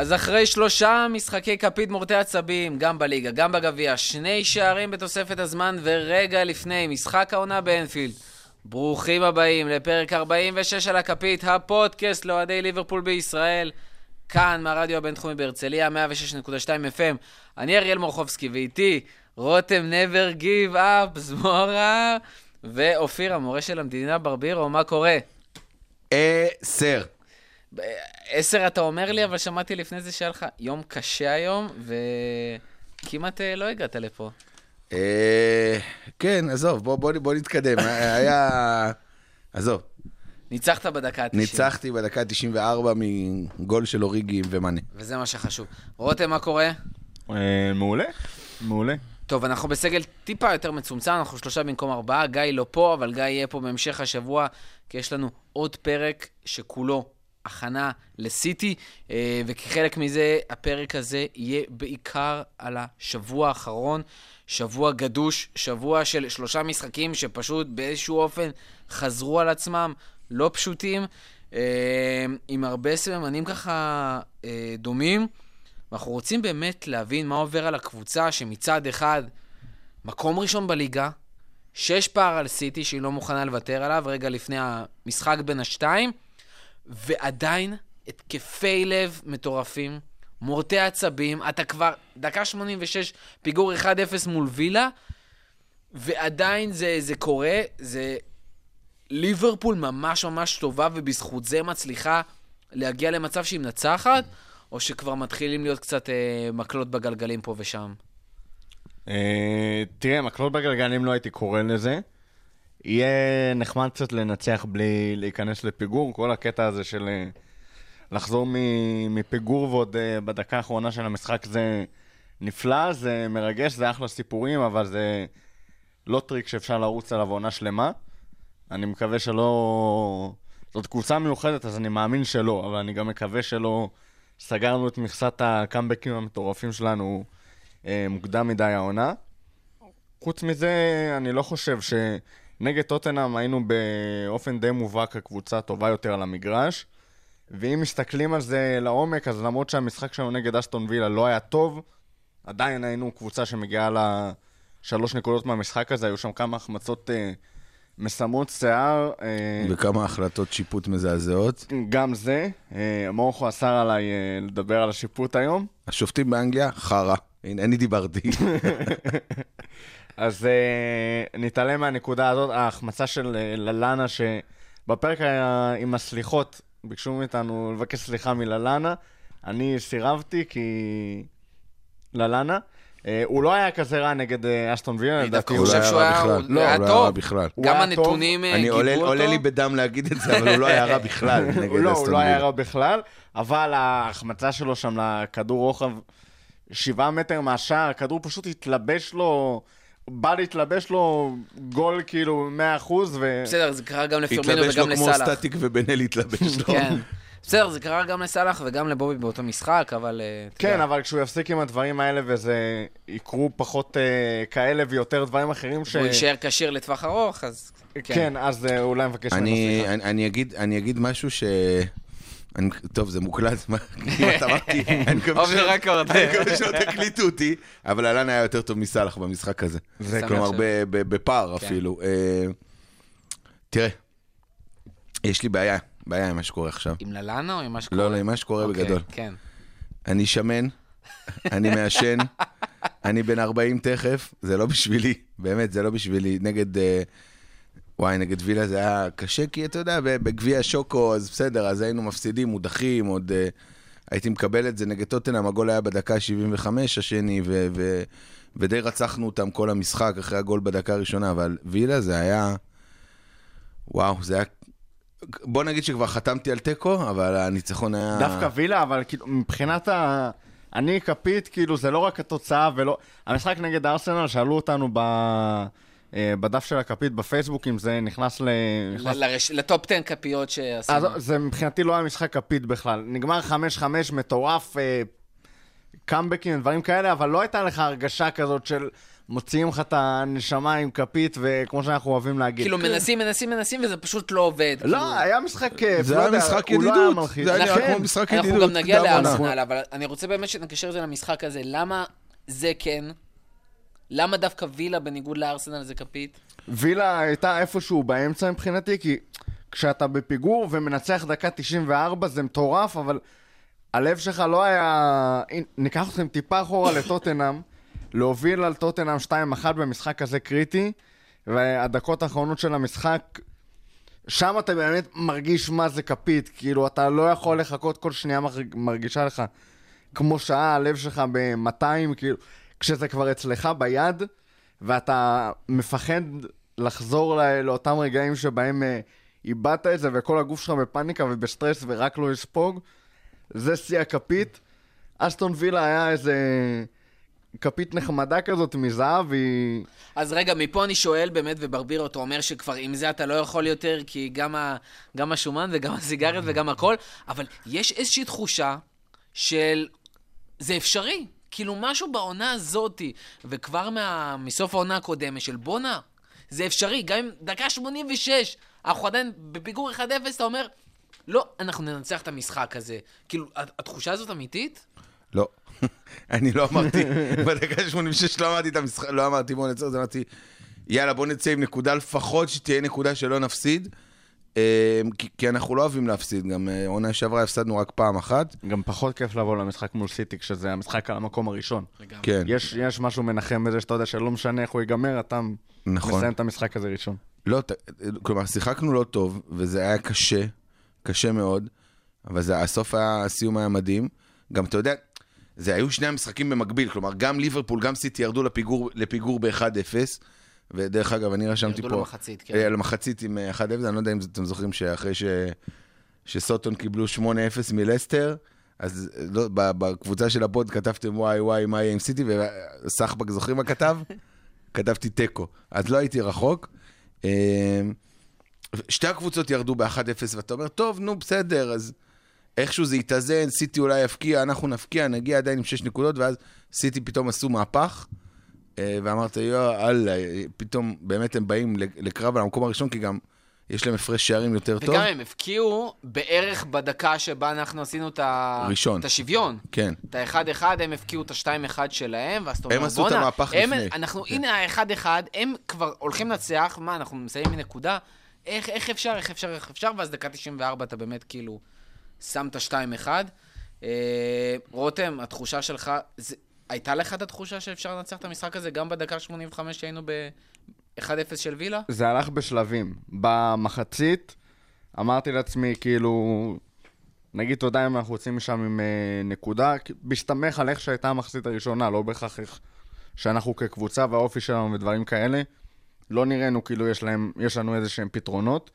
אז אחרי שלושה משחקי כפית מורטי עצבים, גם בליגה, גם בגביע, שני שערים בתוספת הזמן ורגע לפני משחק העונה באנפילד. ברוכים הבאים לפרק 46 על הכפית, הפודקאסט לאוהדי ליברפול בישראל. כאן מהרדיו הבינתחומי בהרצליה, 106.2 FM. אני אריאל מורחובסקי, ואיתי רותם נבר גיב אפ, זמורה, ואופיר, המורה של המדינה ברבירו, מה קורה? אה, סר. עשר אתה אומר לי, אבל שמעתי לפני זה שהיה לך יום קשה היום, וכמעט אה, לא הגעת לפה. אה, כן, עזוב, בוא, נתקדם. היה... עזוב, ניצחת בדקה ה-90. ניצחתי בדקה 94 מגול של אוריגי ומאנה. וזה מה שחשוב. רותם, מה קורה? אה, מעולה, מעולה. טוב, אנחנו בסגל טיפה יותר מצומצם, אנחנו שלושה במקום ארבעה. גיא לא פה, אבל גיא יהיה פה בהמשך השבוע, כי יש לנו עוד פרק שכולו הכנה לסיטי, אה, וכחלק מזה, הפרק הזה יהיה בעיקר על השבוע האחרון, שבוע גדוש, שבוע של שלושה משחקים שפשוט באיזשהו אופן חזרו על עצמם, לא פשוטים, אה, עם הרבה סממנים ככה אה, דומים. ואנחנו רוצים באמת להבין מה עובר על הקבוצה שמצד אחד, מקום ראשון בליגה, שש פער על סיטי שהיא לא מוכנה לוותר עליו, רגע לפני המשחק בין השתיים, ועדיין התקפי לב מטורפים, מורטי עצבים, אתה כבר דקה 86, פיגור 1-0 מול וילה, ועדיין זה, זה קורה, זה ליברפול ממש ממש טובה, ובזכות זה מצליחה להגיע למצב שהיא מנצחת, או שכבר מתחילים להיות קצת אה, מקלות בגלגלים פה ושם? אה, תראה, מקלות בגלגלים לא הייתי קורא לזה. יהיה נחמד קצת לנצח בלי להיכנס לפיגור, כל הקטע הזה של אה, לחזור מפיגור ועוד אה, בדקה האחרונה של המשחק זה נפלא, זה מרגש, זה אחלה סיפורים, אבל זה לא טריק שאפשר לרוץ עליו עונה שלמה. אני מקווה שלא... זאת קבוצה מיוחדת, אז אני מאמין שלא, אבל אני גם מקווה שלא סגרנו את מכסת הקאמבקים המטורפים שלנו אה, מוקדם מדי העונה. חוץ מזה, אני לא חושב שנגד טוטנאם היינו באופן די מובהק הקבוצה הטובה יותר על המגרש. ואם מסתכלים על זה לעומק, אז למרות שהמשחק שלנו נגד אסטון וילה לא היה טוב, עדיין היינו קבוצה שמגיעה לשלוש נקודות מהמשחק הזה, היו שם כמה החמצות אה, מסמרות שיער. אה, וכמה החלטות שיפוט מזעזעות. גם זה. אה, מורכו אסר עליי אה, לדבר על השיפוט היום. השופטים באנגליה, חרא. הנה, אני דיברתי. אז uh, נתעלם מהנקודה הזאת, ההחמצה של uh, ללאנה, שבפרק היה עם הסליחות, ביקשו מאיתנו לבקש סליחה מללאנה. אני סירבתי כי... ללאנה. Uh, הוא לא היה כזה רע נגד uh, אסטון וילה, אני לדעתי דווקא הוא חושב לא היה שהוא רע היה- בכלל. הוא לא, היה הוא לא היה טוב. רע בכלל. גם הנתונים אה, אני גיבו אותו. עולה לי בדם להגיד את זה, אבל הוא לא היה רע בכלל נגד הוא לא, הוא אסטון לא היה. רע בכלל, אבל ההחמצה שלו שם לכדור רוחב שבעה מטר מהשער, הכדור פשוט התלבש לו, בא להתלבש לו גול כאילו 100% ו... בסדר, זה קרה גם לפרמינו התלבש לו וגם כמו לסאלח. סטטיק ובן אל התלבש לו. כן. בסדר, זה קרה גם לסאלח וגם לבובי באותו משחק, אבל... אה, כן. אבל כשהוא יפסיק עם הדברים האלה וזה יקרו פחות אה, כאלה ויותר דברים אחרים ש... הוא יישאר כשיר לטווח ארוך, אז... כן, אז אה, אולי נבקש ממנו אני, סליחה. אני, אני, אגיד, אני אגיד משהו ש... טוב, זה מוקלט, מה- כמעט אמרתי, אני מקווה אופי שלא- רקורד. אני מקווה שלא תקליטו אותי, אבל אלן היה יותר טוב מסאלח במשחק הזה. כלומר, בפער כן. אפילו. אה, תראה, יש לי בעיה, בעיה עם מה שקורה עכשיו. עם ללאנה או עם מה שקורה? לא, לא, עם מה שקורה אוקיי, בגדול. כן. אני שמן, אני מעשן, אני בן 40 תכף, זה לא בשבילי, באמת, זה לא בשבילי. נגד, אה, וואי, נגד וילה זה היה קשה, כי אתה יודע, בגביע שוקו, אז בסדר, אז היינו מפסידים, מודחים, עוד אה, הייתי מקבל את זה נגד טוטנאם, הגול היה בדקה ה-75 השני, ו- ו- ודי רצחנו אותם כל המשחק אחרי הגול בדקה הראשונה, אבל וילה זה היה, וואו, זה היה... בוא נגיד שכבר חתמתי על תיקו, אבל הניצחון היה... דווקא וילה, אבל כאילו, מבחינת ה... אני כפית, כאילו, זה לא רק התוצאה ולא... המשחק נגד ארסנל, שאלו אותנו ב... אה, בדף של הכפית בפייסבוק, אם זה נכנס ל... נכנס ל- לרש- לטופ 10 כפיות שעשינו. אז זה מבחינתי לא היה משחק כפית בכלל. נגמר 5-5, מטורף, אה, קאמבקים ודברים כאלה, אבל לא הייתה לך הרגשה כזאת של מוציאים לך את הנשמה עם כפית, וכמו שאנחנו אוהבים להגיד. כאילו מנסים, מנסים, מנסים, וזה פשוט לא עובד. כאילו. לא, היה משחק כיף. זה לא היה משחק לא ידידות. זה היה. כמו משחק אנחנו ידידות. גם נגיע. לארסנל, אבל אני רוצה באמת שנקשר את זה למשחק הזה. למה זה כן? למה דווקא וילה בניגוד לארסנל זה כפית? וילה הייתה איפשהו באמצע מבחינתי, כי כשאתה בפיגור ומנצח דקה 94 זה מטורף, אבל הלב שלך לא היה... ניקח אתכם טיפה אחורה לטוטנאם, להוביל על טוטנאם 2-1 במשחק כזה קריטי, והדקות האחרונות של המשחק, שם אתה באמת מרגיש מה זה כפית, כאילו אתה לא יכול לחכות כל שנייה מרג- מרגישה לך כמו שעה, הלב שלך ב-200, כאילו, כשזה כבר אצלך ביד, ואתה מפחד לחזור לא, לאותם רגעים שבהם אה, איבדת את זה, וכל הגוף שלך בפאניקה ובסטרס ורק לא יספוג, זה שיא הכפית. אסטון וילה היה איזה כפית נחמדה כזאת מזהב, והיא... אז רגע, מפה אני שואל באמת, וברביר אותו אומר שכבר עם זה אתה לא יכול יותר, כי גם, ה, גם השומן וגם הסיגריות וגם הכל, אבל יש איזושהי תחושה של זה אפשרי. כאילו משהו בעונה הזאתי, וכבר מה, מסוף העונה הקודמת של בואנה, זה אפשרי, גם אם דקה 86, אנחנו עדיין בפיגור 1-0, אתה אומר, לא, אנחנו ננצח את המשחק הזה. כאילו, התחושה הזאת אמיתית? לא. אני לא אמרתי, בדקה 86 לא אמרתי את המשחק, לא אמרתי בוא נצא, אז אמרתי, יאללה בוא נצא עם נקודה לפחות, שתהיה נקודה שלא נפסיד. אה, כי, כי אנחנו לא אוהבים להפסיד, גם אה, עונה שעברה הפסדנו רק פעם אחת. גם פחות כיף לבוא למשחק מול סיטי, כשזה המשחק על המקום הראשון. כן, יש, יש משהו מנחם בזה שאתה יודע שלא משנה איך הוא ייגמר, אתה נכון. מסיים את המשחק הזה ראשון. לא, כלומר, שיחקנו לא טוב, וזה היה קשה, קשה מאוד, אבל זה, הסוף היה, הסיום היה מדהים. גם, אתה יודע, זה היו שני המשחקים במקביל, כלומר, גם ליברפול, גם סיטי ירדו לפיגור, לפיגור ב-1-0, ודרך אגב, אני רשמתי פה... ירדו למחצית, כן. אה, למחצית עם אה, 1-0, אני לא יודע אם אתם זוכרים שאחרי ש... שסוטון קיבלו 8-0 מלסטר, אז אה, לא, בקבוצה של ה pod כתבתם וואי וואי מה יהיה עם סיטי, וסחבק זוכרים מה כתב? כתבתי תיקו. אז לא הייתי רחוק. אה, שתי הקבוצות ירדו ב-1-0, ואתה אומר, טוב, נו, בסדר, אז איכשהו זה יתאזן, סיטי אולי יפקיע, אנחנו נפקיע, נגיע עדיין עם 6 נקודות, ואז סיטי פתאום עשו מהפך, אה, ואמרת, יואו, אללה, פתאום באמת הם באים לקרב על המקום הראשון, כי גם יש להם הפרש שערים יותר טוב. וגם הם הפקיעו בערך בדקה שבה אנחנו עשינו את, ה... ראשון. את השוויון. כן. את ה-1-1, הם הפקיעו את ה-2-1 שלהם, ואז אתה אומר, הם עשו את "בואנה, המהפך הם- לפני." אנחנו, כן. הנה ה-1-1, הם כבר הולכים לנצח, מה, אנחנו מסיימים מנקודה? איך, איך אפשר, איך אפשר, איך אפשר? ואז דקה 94 אתה באמת כאילו שם את ה-2-1. אה, רותם, התחושה שלך, זה, הייתה לך את התחושה שאפשר לנצח את המשחק הזה גם בדקה 85 שהיינו ב-1-0 של וילה? זה הלך בשלבים. במחצית, אמרתי לעצמי, כאילו, נגיד תודה אם אנחנו יוצאים משם עם אה, נקודה, בהסתמך על איך שהייתה המחצית הראשונה, לא בהכרח איך שאנחנו כקבוצה והאופי שלנו ודברים כאלה. לא נראינו כאילו יש, להם, יש לנו איזה שהם פתרונות.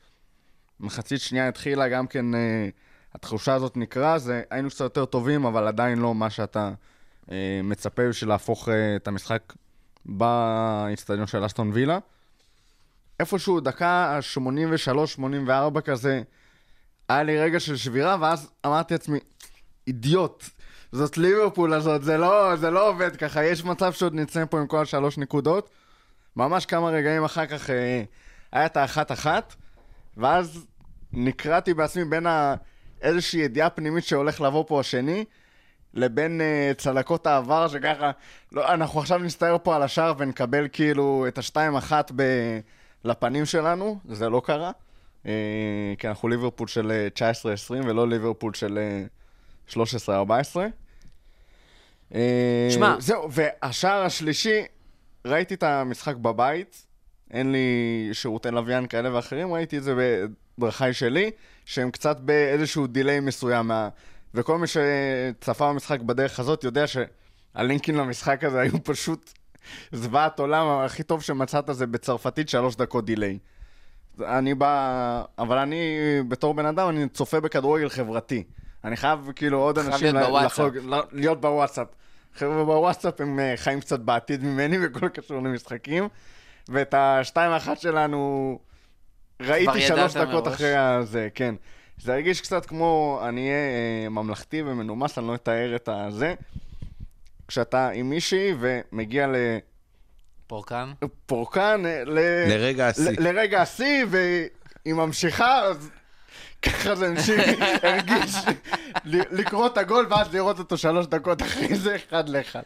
מחצית שנייה התחילה גם כן, אה, התחושה הזאת נקרא, היינו קצת יותר טובים, אבל עדיין לא מה שאתה מצפה בשביל להפוך אה, את המשחק באיצטדיון של אסטון וילה. איפשהו דקה 83-84 כזה, היה לי רגע של שבירה, ואז אמרתי לעצמי, אידיוט, זאת ליברפול הזאת, זה לא, זה לא עובד ככה, יש מצב שעוד נצא פה עם כל השלוש נקודות. ממש כמה רגעים אחר כך אה, היה את האחת-אחת, ואז נקרעתי בעצמי בין ה... איזושהי ידיעה פנימית שהולך לבוא פה השני, לבין אה, צלקות העבר, שככה, לא, אנחנו עכשיו נסתער פה על השער ונקבל כאילו את השתיים אחת ב... לפנים שלנו, זה לא קרה, אה, כי אנחנו ליברפול של אה, 19-20 ולא ליברפול של אה, 13-14. אה, שמע. זהו, והשער השלישי, ראיתי את המשחק בבית, אין לי שירותי לוויין כאלה ואחרים, ראיתי את זה בדרכי שלי, שהם קצת באיזשהו דיליי מסוים. מה... וכל מי שצפה במשחק בדרך הזאת יודע שהלינקים למשחק הזה היו פשוט זוועת עולם, הכי טוב שמצאת זה בצרפתית שלוש דקות דיליי. אני בא... אבל אני, בתור בן אדם, אני צופה בכדורגל חברתי. אני חייב כאילו עוד חייב אנשים... להיות ל- בוואטסאפ. לחלוק- ל- להיות בוואטסאפ. חבר'ה בוואטסאפ הם אה, חיים קצת בעתיד ממני וכל קשור למשחקים. ואת השתיים אחת שלנו ראיתי שלוש דקות מראש. אחרי הזה, כן. זה הרגיש קצת כמו, אני אהיה אה, ממלכתי ומנומס, אני לא אתאר את הזה. כשאתה עם מישהי ומגיע פורקן? לפורקן, אה, ל... לרגע השיא. ל- לרגע השיא, והיא ממשיכה, אז ככה זה המשיך, הרגיש ל- לקרוא את הגול ואז לראות אותו שלוש דקות אחרי זה, אחד לאחד.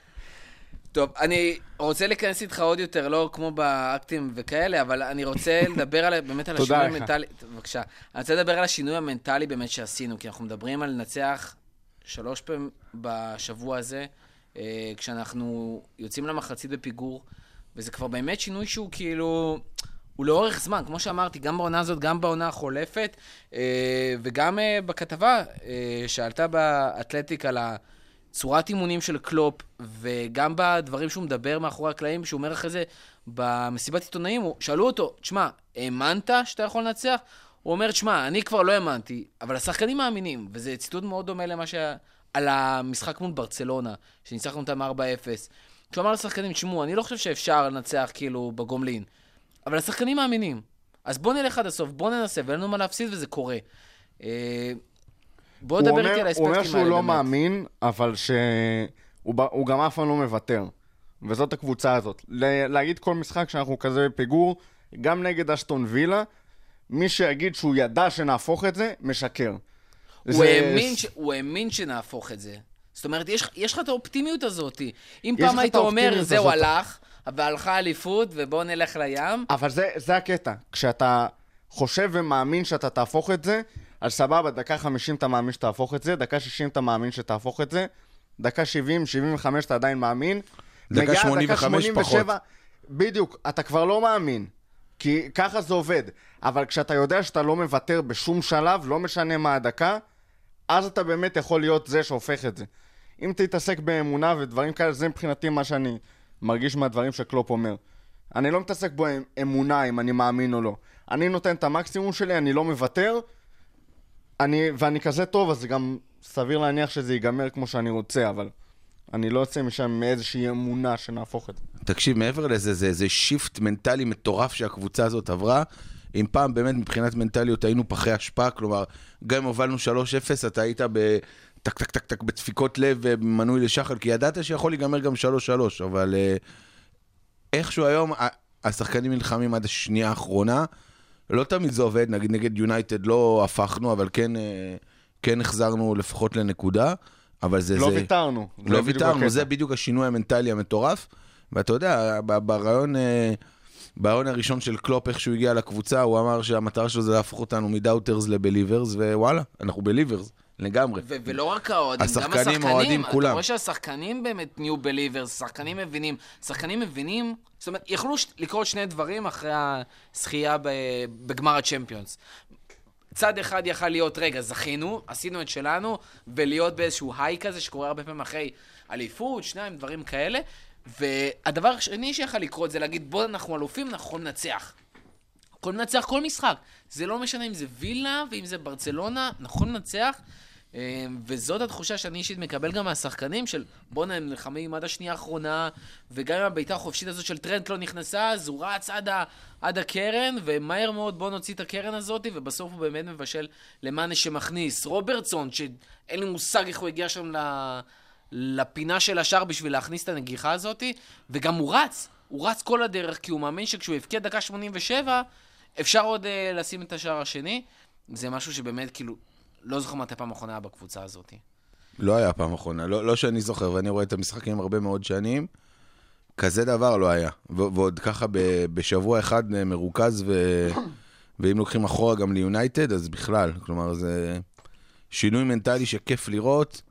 טוב, אני רוצה להיכנס איתך עוד יותר, לא כמו באקטים וכאלה, אבל אני רוצה לדבר על, באמת על השינוי. המנטלי. בבקשה. אני רוצה לדבר על השינוי המנטלי באמת שעשינו, כי אנחנו מדברים על לנצח שלוש פעמים בשבוע הזה, אה, כשאנחנו יוצאים למחצית בפיגור, וזה כבר באמת שינוי שהוא כאילו... הוא לאורך זמן, כמו שאמרתי, גם בעונה הזאת, גם בעונה החולפת, אה, וגם אה, בכתבה שעלתה באתלטיק על הצורת אימונים של קלופ, וגם בדברים שהוא מדבר מאחורי הקלעים, שהוא אומר אחרי זה במסיבת עיתונאים, שאלו אותו, תשמע, האמנת שאתה יכול לנצח? הוא אומר, תשמע, אני כבר לא האמנתי, אבל השחקנים מאמינים, וזה ציטוט מאוד דומה למה שה... על המשחק מול ברצלונה, שניצחנו אותם 4-0. כשהוא אמר לשחקנים, תשמעו, אני לא חושב שאפשר לנצח כאילו בגומלין, אבל השחקנים מאמינים. אז בואו נלך עד הסוף, בואו ננסה, ואין לנו מה להפסיד וזה קורה. הוא נדבר אומר- איתי על הוא אומר האספקטים האלה שהוא לא באמת. מאמין, אבל שהוא הוא גם אף פעם לא מוותר. וזאת הקבוצה הזאת. להגיד כל משחק שאנחנו כזה בפיגור, גם נגד אשטון וילה, מי שיגיד שהוא ידע שנהפוך את זה, משקר. הוא זה- האמין, ש... הוא האמין שנהפוך את זה. זאת אומרת, יש, יש לך את האופטימיות הזאת. אם פעם היית אומר, זהו, הזאת." הלך, והלכה אליפות, ובואו נלך לים, אבל זה, זה הקטע. כשאתה חושב ומאמין שאתה תהפוך את זה, אז סבבה, דקה 50 אתה מאמין שתהפוך את זה, דקה 60 אתה מאמין שתהפוך את זה, דקה 70, 75 אתה עדיין מאמין. דקה מגיעה 85 פחות. בדיוק, אתה כבר לא מאמין. כי ככה זה עובד. אבל כשאתה יודע שאתה לא מוותר בשום שלב, לא משנה מה הדקה, אז אתה באמת יכול להיות זה שהופך את זה. אם תתעסק באמונה ודברים כאלה, זה מבחינתי מה שאני מרגיש מהדברים שקלופ אומר. אני לא מתעסק בו עם אמונה, אם אני מאמין או לא. אני נותן את המקסימום שלי, אני לא מוותר, אני, ואני כזה טוב, אז זה גם סביר להניח שזה ייגמר כמו שאני רוצה, אבל אני לא יוצא משם מאיזושהי אמונה שנהפוך את זה. תקשיב, מעבר לזה, זה איזה shift מנטלי מטורף שהקבוצה הזאת עברה. אם פעם באמת מבחינת מנטליות היינו פחי אשפה, כלומר, גם אם הובלנו 3-0, אתה היית ב... טק טק טק טק בדפיקות לב ומנוי לשחל, כי ידעת שיכול להיגמר גם 3-3, אבל אה, איכשהו היום השחקנים נלחמים עד השנייה האחרונה. לא תמיד זה עובד, נגיד נגד יונייטד לא הפכנו, אבל כן, אה, כן החזרנו לפחות לנקודה. אבל זה... לא זה... ויתרנו. זה לא בדיוק ויתרנו, הקטע. זה בדיוק השינוי המנטלי המטורף. ואתה יודע, בריאיון, אה, בריאיון הראשון של קלופ, איך שהוא הגיע לקבוצה, הוא אמר שהמטרה שלו זה להפוך אותנו מ doubters ל believers, ווואלה, אנחנו believers, לגמרי. ו- ולא רק האוהדים, גם השחקנים, השחקנים. האוהדים, אתה כולם. רואה שהשחקנים באמת נהיו believers, שחקנים מבינים. שחקנים מבינים, זאת אומרת, יכלו ש- לקרות שני דברים אחרי הזכייה ב- בגמר הצ'מפיונס. צד אחד יכל להיות, רגע, זכינו, עשינו את שלנו, ולהיות באיזשהו היי כזה שקורה הרבה פעמים אחרי אליפות, שניים, דברים כאלה. והדבר השני שיכול לקרות זה להגיד, בוא, אנחנו אלופים, אנחנו יכולים לנצח. יכולים לנצח כל משחק. זה לא משנה אם זה וילה ואם זה ברצלונה, נכון לנצח. אה, וזאת התחושה שאני אישית מקבל גם מהשחקנים של בואנה, הם נלחמים עד השנייה האחרונה, וגם אם הבעיטה החופשית הזאת של טרנט לא נכנסה, אז הוא רץ עד, ה, עד הקרן, ומהר מאוד בוא נוציא את הקרן הזאת, ובסוף הוא באמת מבשל למאנה שמכניס. רוברטסון, שאין לי מושג איך הוא הגיע שם. לפינה של השער בשביל להכניס את הנגיחה הזאת, וגם הוא רץ, הוא רץ כל הדרך, כי הוא מאמין שכשהוא יבקיע דקה 87, אפשר עוד uh, לשים את השער השני. זה משהו שבאמת, כאילו, לא זוכר מתי פעם אחרונה היה בקבוצה הזאת. לא היה פעם אחרונה, לא, לא שאני זוכר, ואני רואה את המשחקים הרבה מאוד שנים, כזה דבר לא היה. ו- ועוד ככה ב- בשבוע אחד אה, מרוכז, ו... ואם לוקחים אחורה גם ליונייטד, אז בכלל. כלומר, זה שינוי מנטלי שכיף לראות.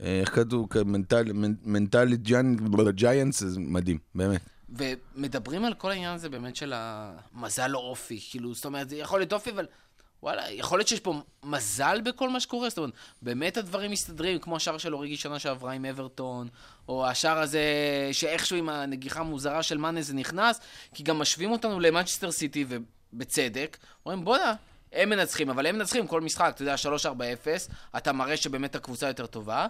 אה, איך כתוב? מנטל, מנטלי ג'יינטס, זה מדהים, באמת. ומדברים על כל העניין הזה באמת של המזל או אופי, כאילו, זאת אומרת, זה יכול להיות אופי, אבל וואלה, יכול להיות שיש פה מזל בכל מה שקורה, זאת אומרת, באמת הדברים מסתדרים, כמו השער של אוריגי שנה שעברה עם אברטון, או השער הזה שאיכשהו עם הנגיחה המוזרה של מאנה זה נכנס, כי גם משווים אותנו למנצ'סטר סיטי, ובצדק, אומרים, בואנה, הם מנצחים, אבל הם מנצחים כל משחק, אתה יודע, 3-4-0, אתה מראה שבאמת הקבוצה יותר טובה.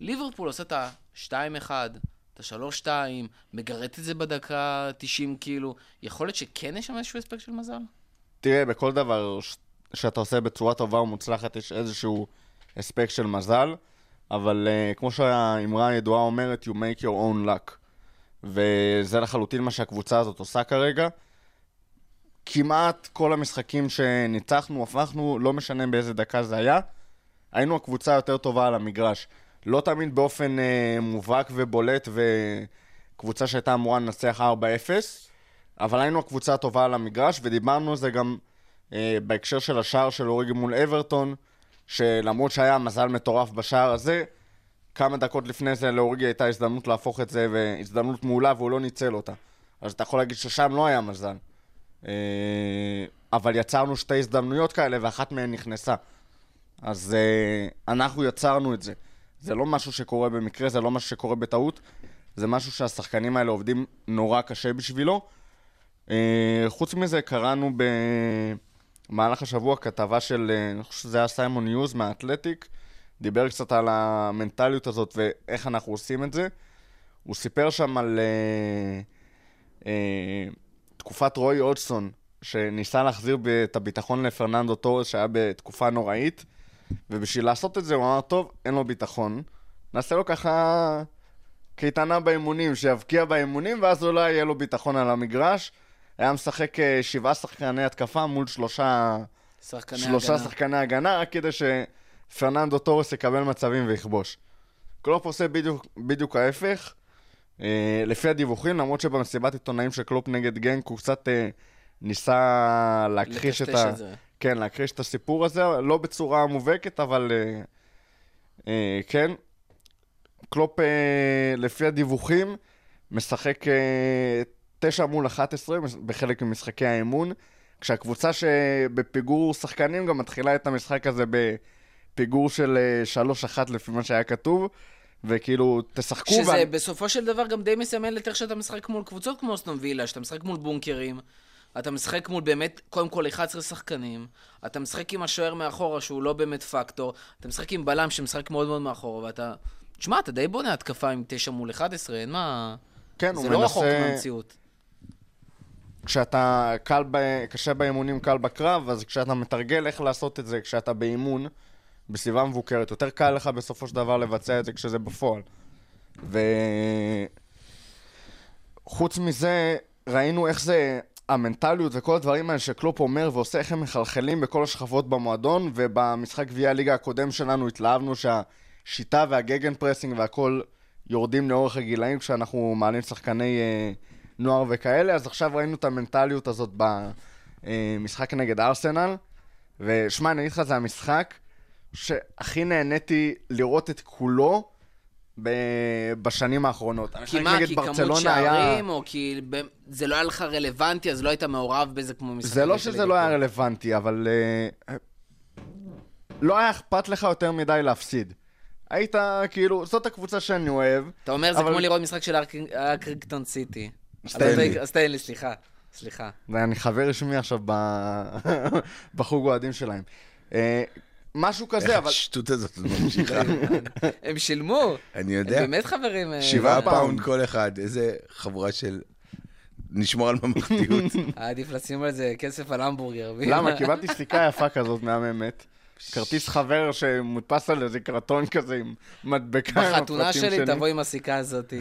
ליברפול עושה את ה-2-1, את אתה שלוש-שתיים, מגרד את זה בדקה 90 כאילו, יכול להיות שכן יש שם איזשהו אספקט של מזל? תראה, בכל דבר שאתה עושה בצורה טובה ומוצלחת, יש איזשהו אספקט של מזל, אבל uh, כמו שהאמרה הידועה אומרת, you make your own luck. וזה לחלוטין מה שהקבוצה הזאת עושה כרגע. כמעט כל המשחקים שניצחנו, הפכנו, לא משנה באיזה דקה זה היה, היינו הקבוצה היותר טובה על המגרש. לא תמיד באופן uh, מובהק ובולט וקבוצה שהייתה אמורה לנצח 4-0, אבל היינו הקבוצה הטובה על המגרש, ודיברנו על זה גם בהקשר של השער של אוריגי מול אברטון, שלמרות שהיה מזל מטורף בשער הזה, כמה דקות לפני זה לאוריגי הייתה הזדמנות להפוך את זה, והזדמנות מעולה, והוא לא ניצל אותה. אז אתה יכול להגיד ששם לא היה מזל. אה, אבל יצרנו שתי הזדמנויות כאלה, ואחת מהן נכנסה. אז אה, אנחנו יצרנו את זה. זה לא משהו שקורה במקרה, זה לא משהו שקורה בטעות, זה משהו שהשחקנים האלה עובדים נורא קשה בשבילו. אה, חוץ מזה, קראנו במהלך השבוע כתבה של, אה, אני חושב שזה היה סיימון יוז מהאתלטיק, דיבר קצת על המנטליות הזאת ואיך אנחנו עושים את זה. הוא סיפר שם על אה, אה, תקופת רוי הודג'סון, שניסה להחזיר את הביטחון לפרננדו טורס, שהיה בתקופה נוראית, ובשביל לעשות את זה הוא אמר, טוב, אין לו ביטחון, נעשה לו ככה קייטנה באימונים, שיבקיע באימונים, ואז אולי יהיה לו ביטחון על המגרש. היה משחק אה, שבעה שחקני התקפה מול שלושה, שחקני שלושה הגנה. שחקני הגנה, רק כדי שפרננדו טורס יקבל מצבים ויכבוש. קלופ עושה בדיוק, בדיוק ההפך. אה, לפי הדיווחים, למרות שבמסיבת עיתונאים של קלופ נגד גנק, הוא קצת אה, ניסה להכחיש את, ה... את זה. כן, להכחיש את הסיפור הזה, לא בצורה מובהקת, אבל אה, אה, כן. קלופ, אה, לפי הדיווחים, משחק אה, 9 מול 11 בחלק ממשחקי האמון, כשהקבוצה שבפיגור שחקנים גם מתחילה את המשחק הזה בפיגור של אה, 3-1 לפי מה שהיה כתוב, וכאילו, תשחקו... שזה ואני- בסופו של דבר גם די מסמל את איך שאתה משחק מול קבוצות כמו אסטון וילה, שאתה משחק מול בונקרים, אתה משחק מול באמת, קודם כל 11 שחקנים, אתה משחק עם השוער מאחורה שהוא לא באמת פקטור, אתה משחק עם בלם שמשחק מאוד מאוד מאחורה, ואתה... תשמע, אתה די בונה התקפה עם 9 מול 11, אין מה... כן, הוא זה לא רחוק מנסה- מהמציאות. כשאתה קל ב... קשה באימונים, קל בקרב, אז כשאתה מתרגל איך לעשות את זה, כשאתה באימון, בסביבה מבוקרת, יותר קל לך בסופו של דבר לבצע את זה כשזה בפועל. וחוץ מזה, ראינו איך זה, המנטליות וכל הדברים האלה שקלופ אומר ועושה, איך הם מחלחלים בכל השכבות במועדון, ובמשחק גביע הליגה הקודם שלנו התלהבנו שהשיטה וה gegenpressing והכל יורדים לאורך הגילאים כשאנחנו מעלים שחקני אה, נוער וכאלה, אז עכשיו ראינו את המנטליות הזאת במשחק נגד ארסנל, ושמע, אני אגיד לך, זה המשחק שהכי נהניתי לראות את כולו בשנים האחרונות. כי מה, כי כמות ברצלונה היה... שערים, או כי זה לא היה לך רלוונטי, אז לא היית מעורב בזה כמו משחק... זה לא שזה לא היה. רלוונטי, אבל אה, לא היה אכפת לך יותר מדי להפסיד. היית כאילו, זאת הקבוצה שאני אוהב. אתה אומר, זה אבל- כמו לראות משחק של ארקינגטון סיטי. סטנלי. סטנלי, סליחה. סליחה. ואני חבר רשמי עכשיו. בחוג אוהדים שלהם. אה, משהו כזה, איך אבל... השטות הזאת ממשיכה? הם שילמו. אני הם יודע. באמת חברים. אה, שבעה פאונד כל אחד, איזה חבורה של... נשמור על ממלכתיות. היה עדיף לשים על זה כסף על המבורגר. למה? קיבלתי סיכה יפה כזאת מהממת. כרטיס חבר שמודפס על איזה קרטון כזה עם מדבקה בחתונה שלי תבוא עם הסיכה הזאת.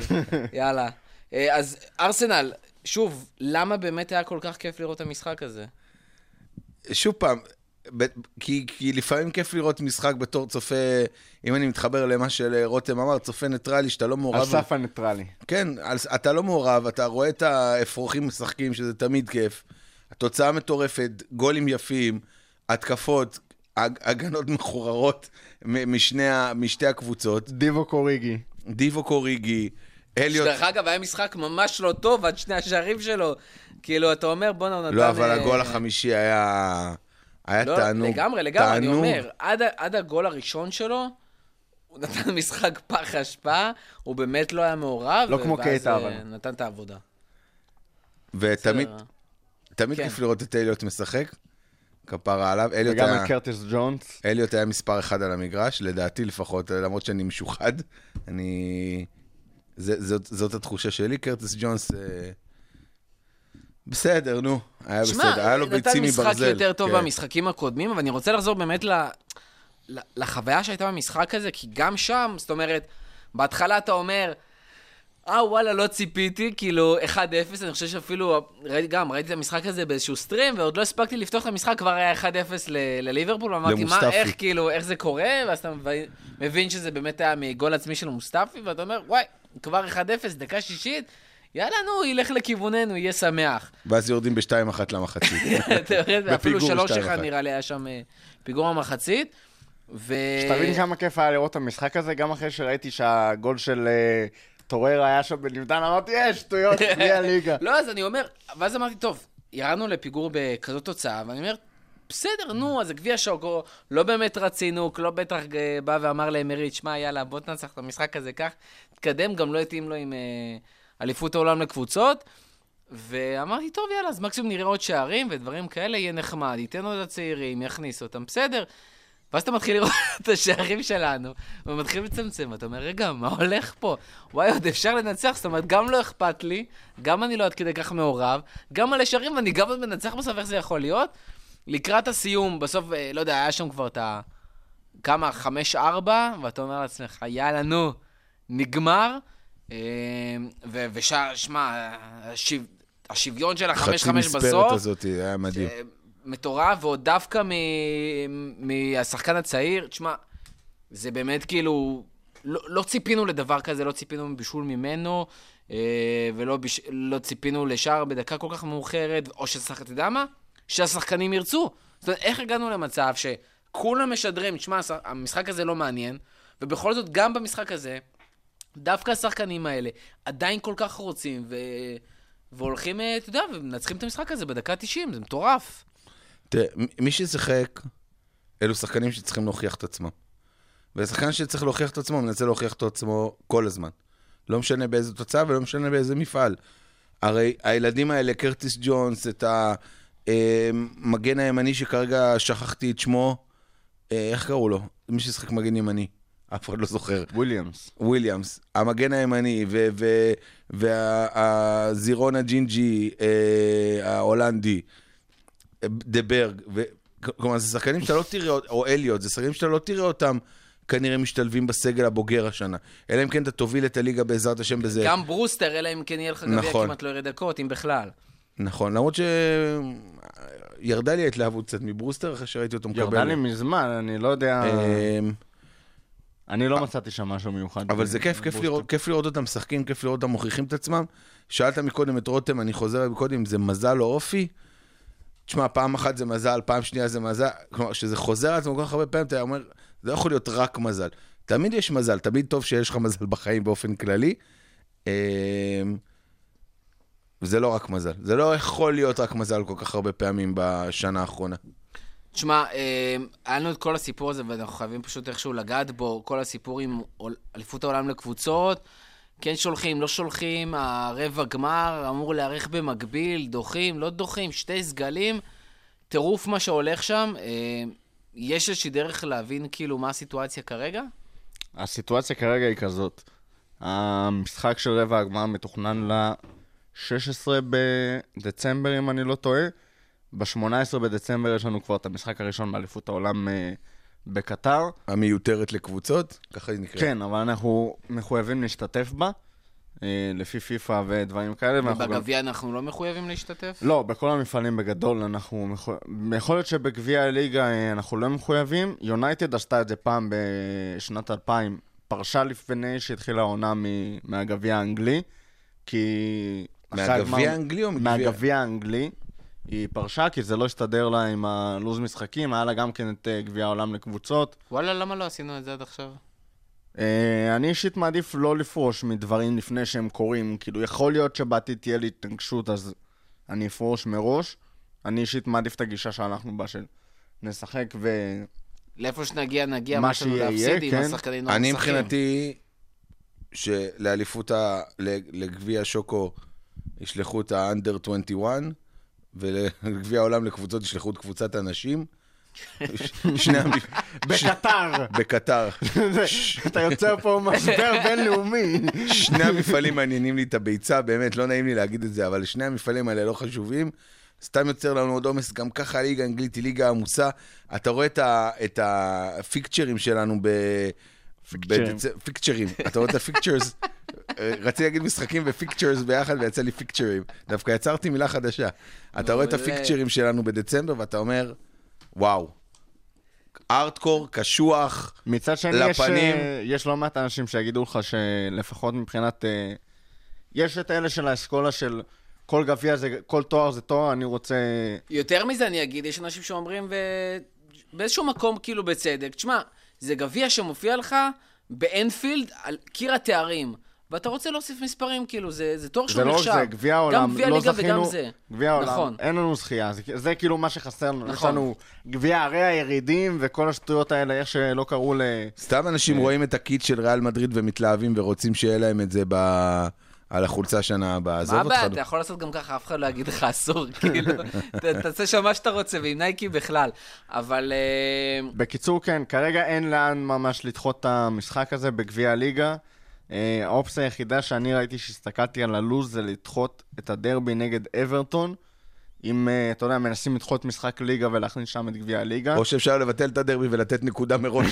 יאללה. אה, אז ארסנל, שוב, למה באמת היה כל כך כיף לראות את המשחק הזה? שוב פעם, ב- כי, כי לפעמים כיף לראות משחק בתור צופה, אם אני מתחבר למה שרותם אמר, צופה ניטרלי, שאתה לא על מעורב. סף הניטרלי. כן, על- אתה לא מעורב, אתה רואה את האפרוחים משחקים, שזה תמיד כיף. התוצאה מטורפת, גולים יפים, התקפות, הג- הגנות מחוררות משני, משתי הקבוצות. דיבוק אוריגי. דיבוק אוריגי, אליוט... שדרך אגב, היה משחק ממש לא טוב עד שני השערים שלו. כאילו, אתה אומר, בואנה, הוא נתן... לא, אבל אה, הגול החמישי היה... היה לא, תענוג. לגמרי, לגמרי, אני תענוג. אומר, עד, עד הגול הראשון שלו, הוא נתן משחק פח אשפה, הוא באמת לא היה מעורב. לא כמו ואז, קייטה, אה, אבל. נתן את העבודה. ותמיד. תמיד כן. כיף לראות את אליוט משחק. כפרה עליו. אליוט וגם היה... את קרטיס ג'ונס. אליוט היה מספר אחד על המגרש, לדעתי לפחות, למרות שאני משוחד. אני... זה, זאת, זאת התחושה שלי, קרטיס ג'ונס... אה, בסדר, נו, היה שמע, בסדר, היה לו ביצים נתן מברזל. משחק יותר טוב כן. במשחקים הקודמים, אבל אני רוצה לחזור באמת ל... ל- לחוויה שהייתה במשחק הזה, כי גם שם, זאת אומרת, בהתחלה אתה אומר, אה, וואלה, לא ציפיתי, כאילו, 1-0, אני חושב שאפילו, ראיתי, גם ראיתי את המשחק הזה באיזשהו סטרים, ועוד לא הספקתי לפתוח את המשחק, כבר היה 1-0 ל- לליברפול, ואמרתי, מה. איך, כאילו, איך זה קורה? ואז אתה מבין שזה באמת היה מגול עצמי של מוסטפי, ואתה אומר, וואי, כבר 1-0, דקה שישית, יאללה, נו, ילך לכיווננו, יהיה שמח. ואז יורדים בשתיים אחת למחצית. אתה יורד, ואפילו בפיגור 3-1 2-1. נראה לי היה שם אה, פיגור המחצית. ו... שתבין כמה כיף היה לראות את המשחק הזה, גם אחרי שראיתי שהגול של אה, טורר היה שם בנבדל, אמרתי, יש, שטויות, בלי הליגה. לא, אז אני אומר, ואז אמרתי, טוב, ירדנו לפיגור בכזאת תוצאה, ואני אומר, בסדר, נו, אז גביע שוקו, לא באמת רצינו, לא בטח אה, בא ואמר לאמרי, שמע, יאללה, בוא תנצח את המשחק הזה כך, תתקדם, גם לא התאים לו עם אה, אליפות העולם לקבוצות. ואמרתי, טוב, יאללה, אז מקסימום נראה עוד שערים ודברים כאלה, יהיה נחמד, ייתן עוד לצעירים, יכניס אותם, בסדר. ואז אתה מתחיל לראות את השערים שלנו, ומתחיל לצמצם, אתה אומר, רגע, מה הולך פה? וואי, עוד אפשר לנצח, זאת אומרת, גם לא אכפת לי, גם אני לא עד כדי כך מעורב, גם על השערים, ואני גם עוד מנצח בסוף, איך זה יכול להיות? לקראת הסיום, בסוף, אה, לא יודע, היה שם כבר את ה... כמה? חמש-ארבע, ואתה אומר לעצמך, יאללה, נו, נגמר. אה, ו- ושע, שמע, השו... השוויון של חצי החמש-חמש מספרת בסוף, הזאת, היה מדהים. אה, מטורף, ועוד דווקא מ- מהשחקן הצעיר, תשמע, זה באמת כאילו, לא, לא ציפינו לדבר כזה, לא ציפינו בישול ממנו, אה, ולא בש... לא ציפינו לשער בדקה כל כך מאוחרת, או ששחק, אתה יודע מה? שהשחקנים ירצו. זאת אומרת, איך הגענו למצב שכולם משדרים, תשמע, המשחק הזה לא מעניין, ובכל זאת, גם במשחק הזה, דווקא השחקנים האלה עדיין כל כך רוצים, ו... והולכים, אה, אתה יודע, ומנצחים את המשחק הזה בדקה 90, זה מטורף. תראה, מי ששיחק, אלו שחקנים שצריכים להוכיח את עצמם. ושחקן שצריך להוכיח את עצמו, מנסה להוכיח את עצמו כל הזמן. לא משנה באיזה תוצאה ולא משנה באיזה מפעל. הרי הילדים האלה, קרטיס ג'ונס, את המגן הימני שכרגע שכחתי את שמו, אה, איך קראו לו? מי ששיחק מגן ימני. אף אחד לא זוכר. וויליאמס. וויליאמס, המגן הימני, והצעירון הג'ינג'י אה, ההולנדי, דה ברג, כלומר, זה שחקנים שאתה לא תראה, או אליוט, זה שחקנים שאתה לא תראה אותם כנראה משתלבים בסגל הבוגר השנה. אלא אם כן אתה תוביל את הליגה בעזרת השם בזה. גם ברוסטר, אלא אם כן יהיה לך גביע נכון. כמעט לא ירד דקות, אם בכלל. נכון, למרות שירדה לי ההתלהבות קצת מברוסטר אחרי שראיתי אותו מקבל. ירדה לי מזמן, אני לא יודע, אה, אני לא מצאתי שם משהו מיוחד. אבל זה כיף, כיף. לראות, כיף לראות אותם משחקים, כיף לראות אותם מוכיחים את עצמם. שאלת מקודם את רותם, אני חוזר מקודם, זה מזל או אופי. תשמע, פעם אחת זה מזל, פעם שנייה זה מזל. כלומר, כשזה חוזר על עצמו כל כך הרבה פעמים, אתה אומר, זה לא יכול להיות רק מזל. תמיד יש מזל, תמיד טוב שיש לך מזל בחיים באופן כללי. אמ, וזה לא רק מזל. זה לא יכול להיות רק מזל כל כך הרבה פעמים בשנה האחרונה. תשמע, אה, היה לנו את כל הסיפור הזה, ואנחנו חייבים פשוט איכשהו לגעת בו, כל הסיפור עם אליפות העולם לקבוצות. כן שולחים, לא שולחים, הרבע גמר אמור להיערך במקביל, דוחים, לא דוחים, שתי סגלים. טירוף מה שהולך שם. אה, יש איזושהי דרך להבין כאילו מה הסיטואציה כרגע? הסיטואציה כרגע היא כזאת. המשחק של רבע הגמר מתוכנן ל-16 בדצמבר, אם אני לא טועה. ב-18 בדצמבר יש לנו כבר את המשחק הראשון באליפות העולם אה, בקטר. המיותרת לקבוצות, ככה היא נקראת. כן, אבל אנחנו מחויבים להשתתף בה, אה, לפי פיפא ודברים כאלה. ואנחנו גם- ובגביע אנחנו לא מחויבים להשתתף? לא, בכל המפעלים בגדול אנחנו מחויבים. יכול להיות שבגביע הליגה אה, אנחנו לא מחויבים. יונייטד עשתה את זה פעם בשנת 2000, פרשה לפני שהתחילה העונה מ- מהגביע האנגלי, כי... מהגביע האנגלי או מגביע? מהגביע האנגלי. היא פרשה כי זה לא הסתדר לה עם הלו"ז משחקים, היה לה גם כן את אה, גביע העולם לקבוצות. וואלה, למה לא עשינו את זה עד עכשיו? אה, אני אישית מעדיף לא לפרוש מדברים לפני שהם קורים. כאילו, יכול להיות שבעתיד תהיה לי התנגשות, אז אני אפרוש מראש. אני אישית מעדיף את הגישה שאנחנו בה של נשחק ו... לאיפה שנגיע, נגיע, מה שיהיה, להפסיד, אם כן. השחקנים לא אני משחקים. מבחינתי, שלאליפות, ה- ל- לגביע שוקו ישלחו את ה-under 21, ולגביע העולם לקבוצות ישלחו את קבוצת הנשים. שני המפ... בקטר. בקטר. אתה יוצר פה משבר בינלאומי. שני המפעלים מעניינים לי את הביצה, באמת, לא נעים לי להגיד את זה, אבל שני המפעלים האלה לא חשובים. סתם יוצר לנו עוד עומס, גם ככה הליגה האנגלית היא ליגה עמוסה. אתה רואה את, ה, את ה fixture ים שלנו ב... fixture ים. אתה רואה את ה fixtures? אה, רציתי להגיד משחקים ו fixtures ביחד ויצא לי fixture ים. דווקא יצרתי מילה חדשה. אתה רואה את. ה fixture ים שלנו בדצמבר ואתה אומר, וואו, ארטקור, קשוח, מצד שני, יש, לפנים. אה, יש לא מעט אנשים שיגידו לך שלפחות מבחינת... אה, יש את אלה של האסכולה של כל גביע זה, כל תואר זה תואר, אני רוצה... יותר מזה אני אגיד, יש אנשים שאומרים, ובאיזשהו מקום כאילו בצדק, תשמע, זה גביע שמופיע לך באנפילד על קיר התארים. ואתה רוצה להוסיף מספרים, כאילו, זה, זה תואר זה שהוא לא רק נחשב. זה, גביע העולם, גם גביע לא ליגה זכינו, וגם זה. גביע העולם, נכון. אין לנו זכייה, זה, זה כאילו מה שחסר לנו. יש נכון. לנו גביע ערי הירידים וכל השטויות האלה, איך שלא קראו ל... סתם אנשים כן. רואים את הקיט של ריאל מדריד ומתלהבים ורוצים שיהיה להם את זה ב... על החולצה שנה הבאה. עזוב מה אותך. הבעיה? אתה יכול לעשות גם ככה, אף אחד לא יגיד לך אסור, כאילו, תעשה שם מה שאתה רוצה, ועם נייקי בכלל. אבל אה, בקיצור, כן, כרגע אין לאן ממש לדחות את המשחק הזה בגביע הליגה. אה, האופציה היחידה שאני ראיתי שהסתכלתי על הלו"ז זה לדחות את הדרבי נגד אברטון. אם, אה, אתה יודע, מנסים לדחות משחק ליגה ולהכניס שם את גביע הליגה. או שאפשר לבטל את הדרבי ולתת נקודה מראש.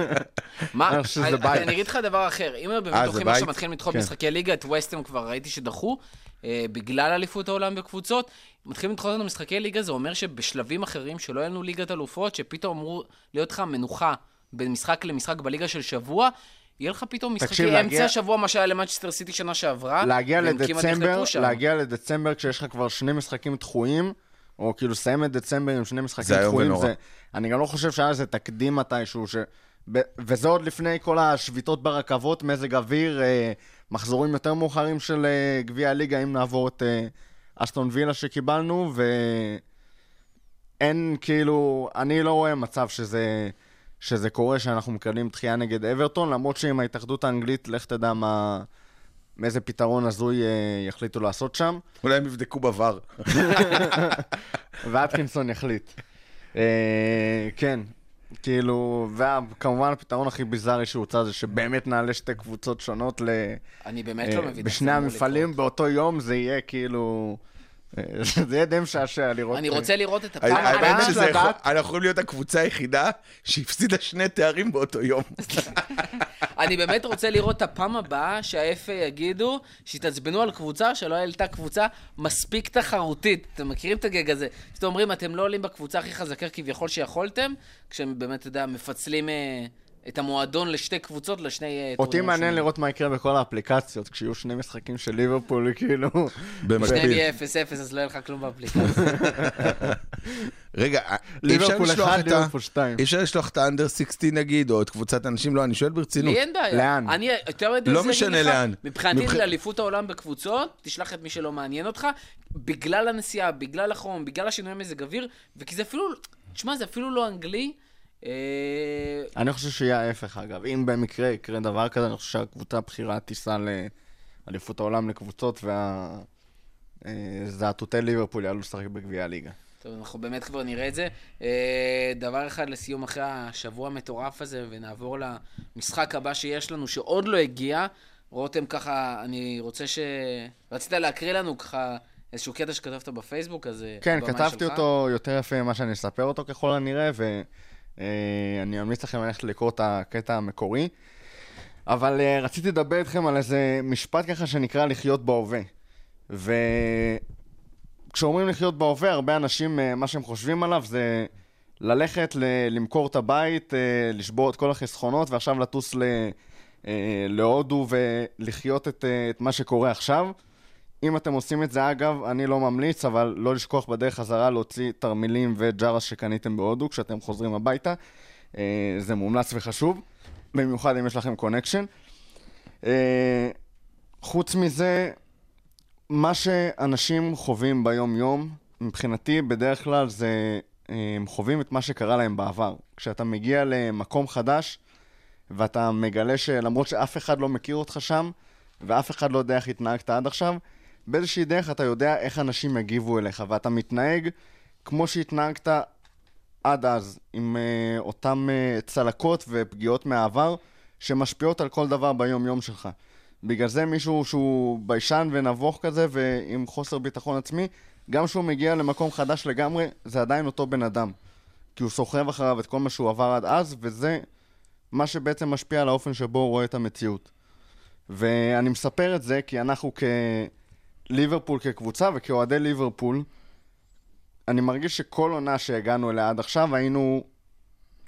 מה, אני אגיד לך דבר אחר, אם הם באמת אה, זה הולכים עכשיו? מתחילים לדחות כן. משחקי ליגה, את ווסטם כבר ראיתי שדחו, אה, בגלל אליפות העולם בקבוצות, מתחילים לדחות לנו משחקי ליגה, זה אומר שבשלבים אחרים שלא היה לנו ליגת אלופות, שפתאום אמרו להיות לך מנוחה בין משחק למשחק בליגה של שבוע, יהיה לך פתאום משחקי תקשיב, אמצע להגיע- השבוע, מה שהיה למנצ'סטר סיטי שנה שעברה, להגיע לדצמבר. להגיע לדצמבר כשיש לך כבר שני משחקים דחויים, או כאילו לסיים את דצמבר עם שני משחקים זה דחויים. זה... אני גם לא חושב שהיה איזה תקדים מתישהו, ש... ב... וזה עוד לפני כל השביתות ברכבות, מזג אוויר, אה, מחזורים יותר מאוחרים של אה, גביע הליגה, אם נעבור את אה, אסטון וילה שקיבלנו, ואין כאילו, אני לא רואה מצב שזה... שזה קורה, שאנחנו מקבלים דחייה נגד אברטון, למרות שעם ההתאחדות האנגלית, לך תדע מה... מאיזה פתרון הזוי אה, יחליטו לעשות שם, אולי הם יבדקו בVAR. ואטקינסון יחליט. אה, כן, כאילו, וכמובן הפתרון הכי ביזארי שהוצע זה שבאמת נעלה שתי קבוצות שונות ל... אני באמת אה, לא מבין. בשני המפעלים. באותו יום זה יהיה כאילו... זה יהיה די משעשע לראות... אני אה, רוצה לראות את הפעם האמת הבאה. שזה יכול- לדעת- אנחנו יכולים להיות הקבוצה היחידה שהפסידה שני תארים באותו יום. אני באמת רוצה לראות את הפעם הבאה שה-FA יגידו שיתעצבנו על קבוצה שלא העלתה קבוצה מספיק תחרותית. אתם מכירים את הגג הזה? שאתם אומרים, אתם לא עולים בקבוצה הכי חזקה כביכול שיכולתם, כשהם באמת, אתה יודע, מפצלים אה, את המועדון לשתי קבוצות, לשני אה, אותי מעניין. לראות מה יקרה בכל האפליקציות, כשיהיו שני משחקים של ליברפול, כאילו... שניהם במקביל. יהיה 0-0, אז לא יהיה לך כלום באפליקציה. רגע, אי אפשר ליברפול לשלוח 1, את ה... ליברפול 2. אי אפשר לשלוח את האנדר 60 נגיד, או את קבוצת אנשים? לא, אני שואל ברצינות. לי אין בעיה. לאן? אני יותר מדי לא משנה לאן. מבחינתי, מבח- לאליפות העולם בקבוצות, תשלח את מי שלא מעניין אותך, בגלל הנסיעה, בגלל החום, בגלל השינוי מזג אוויר, וכי זה אפילו, תשמע, זה אפילו לא אנגלי. אה, אני חושב שיהיה ההפך, אגב. אם במקרה יקרה דבר כזה, אני חושב שהקבוצה הבכירה תיסע לאליפות העולם לקבוצות, והזעתותי ליברפול יעלו לשחק בגביע הליגה. טוב, אנחנו באמת כבר נראה את זה. אה, דבר אחד לסיום אחרי השבוע המטורף הזה, ונעבור למשחק הבא שיש לנו, שעוד לא הגיע. רותם, ככה, אני רוצה ש... רצית להקריא לנו ככה איזשהו קטע שכתבת בפייסבוק, אז... אה, כן, כתבתי שלך. אותו יותר יפה ממה שאני אספר אותו ככל הנראה, ואני אמליץ לכם ללכת לקרוא את הקטע המקורי. אבל אה, רציתי לדבר איתכם על איזה משפט ככה שנקרא לחיות בהווה. וכשאומרים לחיות בהווה, הרבה אנשים, אה, מה שהם חושבים עליו זה ללכת ל- למכור את הבית, אה, לשבור את כל החסכונות, ועכשיו לטוס ל... אה, להודו ולחיות את, אה, את מה שקורה עכשיו. אם אתם עושים את זה, אגב, אני לא ממליץ, אבל לא לשכוח בדרך חזרה להוציא תרמילים וצ'רס שקניתם בהודו כשאתם חוזרים הביתה. אה, זה מומלץ וחשוב, במיוחד אם יש לכם connection. אה, חוץ מזה, מה שאנשים חווים ביום-יום, מבחינתי, בדרך כלל זה, אה, הם חווים את מה שקרה להם בעבר. כשאתה מגיע למקום חדש, ואתה מגלה שלמרות שאף אחד לא מכיר אותך שם, ואף אחד לא יודע איך התנהגת עד עכשיו, באיזושהי דרך אתה יודע איך אנשים יגיבו אליך, ואתה מתנהג כמו שהתנהגת עד אז, עם uh, אותם uh, צלקות ופגיעות מהעבר, שמשפיעות על כל דבר ביום-יום שלך. בגלל זה מישהו שהוא ביישן ונבוך כזה ועם חוסר ביטחון עצמי, גם כשהוא מגיע למקום חדש לגמרי, זה עדיין אותו בן אדם. כי הוא סוחב אחריו את כל מה שהוא עבר עד אז, וזה מה שבעצם משפיע על האופן שבו הוא רואה את המציאות. ואני מספר את זה כי אנחנו כליברפול כקבוצה וכאוהדי ליברפול, אני מרגיש שכל עונה שהגענו אליה עד עכשיו היינו,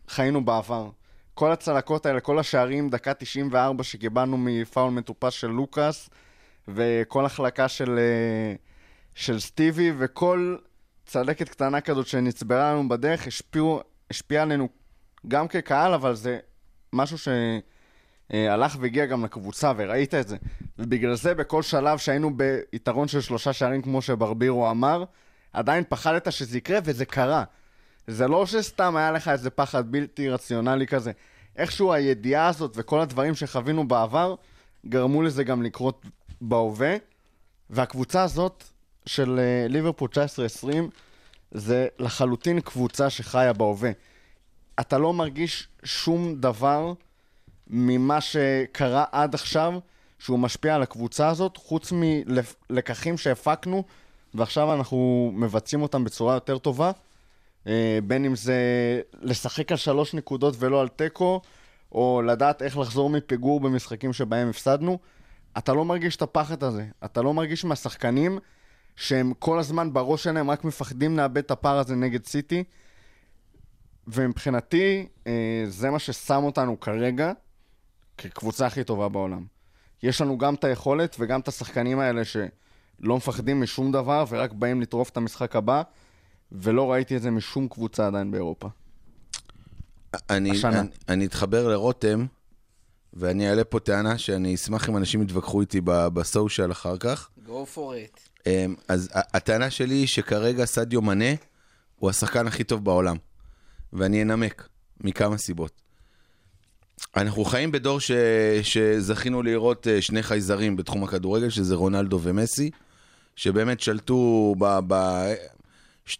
חיינו בעבר. כל הצלקות האלה, כל השערים, דקה 94 שקיבלנו מפאול מטופש של לוקאס, וכל החלקה של, אה, של סטיבי, וכל צלקת קטנה כזאת שנצברה לנו בדרך, השפיעו, השפיע עלינו גם כקהל, אבל זה משהו שהלך והגיע גם לקבוצה, וראית את זה. ובגלל זה בכל שלב שהיינו ביתרון של שלושה שערים, כמו שברבירו אמר, עדיין פחדת שזה יקרה, וזה קרה. זה לא שסתם היה לך איזה פחד בלתי רציונלי כזה. איכשהו הידיעה הזאת וכל הדברים שחווינו בעבר, גרמו לזה גם לקרות בהווה. והקבוצה הזאת של אה, ליברפול 19-20, זה לחלוטין קבוצה שחיה בהווה. אתה לא מרגיש שום דבר ממה שקרה עד עכשיו שהוא משפיע על הקבוצה הזאת, חוץ מלקחים שהפקנו, ועכשיו אנחנו מבצעים אותם בצורה יותר טובה. אה, בין אם זה לשחק על שלוש נקודות ולא על תיקו, או לדעת איך לחזור מפיגור במשחקים שבהם הפסדנו. אתה לא מרגיש את הפחד הזה. אתה לא מרגיש מהשחקנים שהם כל הזמן בראש שלהם רק מפחדים לאבד את הפער הזה נגד סיטי. ומבחינתי, אה, זה מה ששם אותנו כרגע כקבוצה הכי טובה בעולם. יש לנו גם את היכולת וגם את השחקנים האלה שלא מפחדים משום דבר ורק באים לטרוף את המשחק הבא, ולא ראיתי את זה משום קבוצה עדיין באירופה. אני, השנה. אני, אני אתחבר לרותם, ואני אעלה פה טענה שאני אשמח אם אנשים יתווכחו איתי בסושיאל אחר כך. go for it. אמ, אז הטענה שלי היא שכרגע סדיו מנה הוא השחקן הכי טוב בעולם. ואני אנמק, מכמה סיבות. אנחנו חיים בדור ש... שזכינו לראות אה, שני חייזרים בתחום הכדורגל, שזה רונלדו ומסי, שבאמת שלטו ב... ב... 12-13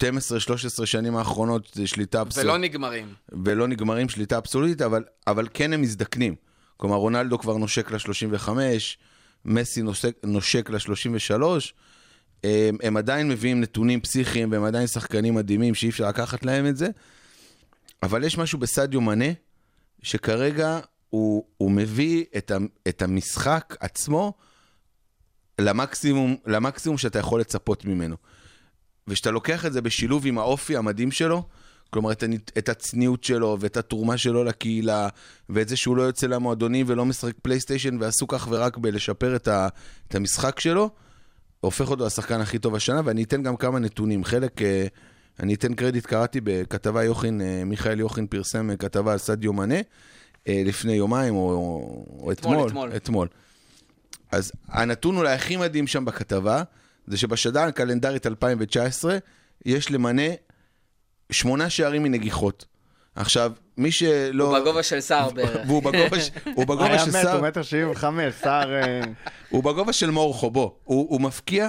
שנים האחרונות זה שליטה אבסולוטית. ולא נגמרים. ולא נגמרים שליטה אבסולוטית, אבל, אבל כן הם מזדקנים. כלומר, רונלדו כבר נושק ל-35, מסי נושק, נושק ל-33, הם, הם עדיין מביאים נתונים פסיכיים, והם עדיין שחקנים מדהימים שאי אפשר לקחת להם את זה, אבל יש משהו בסדיו מנה, שכרגע הוא, הוא מביא את, ה, את המשחק עצמו למקסימום, למקסימום שאתה יכול לצפות ממנו. וכשאתה לוקח את זה בשילוב עם האופי המדהים שלו, כלומר את, את הצניעות שלו ואת התרומה שלו לקהילה, ואת זה שהוא לא יוצא למועדונים ולא משחק פלייסטיישן ועסוק אך ורק בלשפר את, ה, את המשחק שלו, הופך אותו לשחקן הכי טוב השנה, ואני אתן גם כמה נתונים. חלק, אה, אני אתן קרדיט, קראתי בכתבה יוחין, אה, מיכאל יוחין פרסם אה, כתבה על סדיו מנה, אה, לפני יומיים או, או אתמול, אתמול. אתמול. אתמול. אז הנתון אולי הכי מדהים שם בכתבה, זה שבשנה הקלנדרית 2019, יש למנה שמונה שערים מנגיחות. עכשיו, מי שלא... הוא בגובה של סער בערך. והוא בגובה, ש- הוא בגובה היה של מת, סער, הוא מטר שבעים וחמש, סער... הוא בגובה של מורכו, בוא. הוא, הוא מפקיע...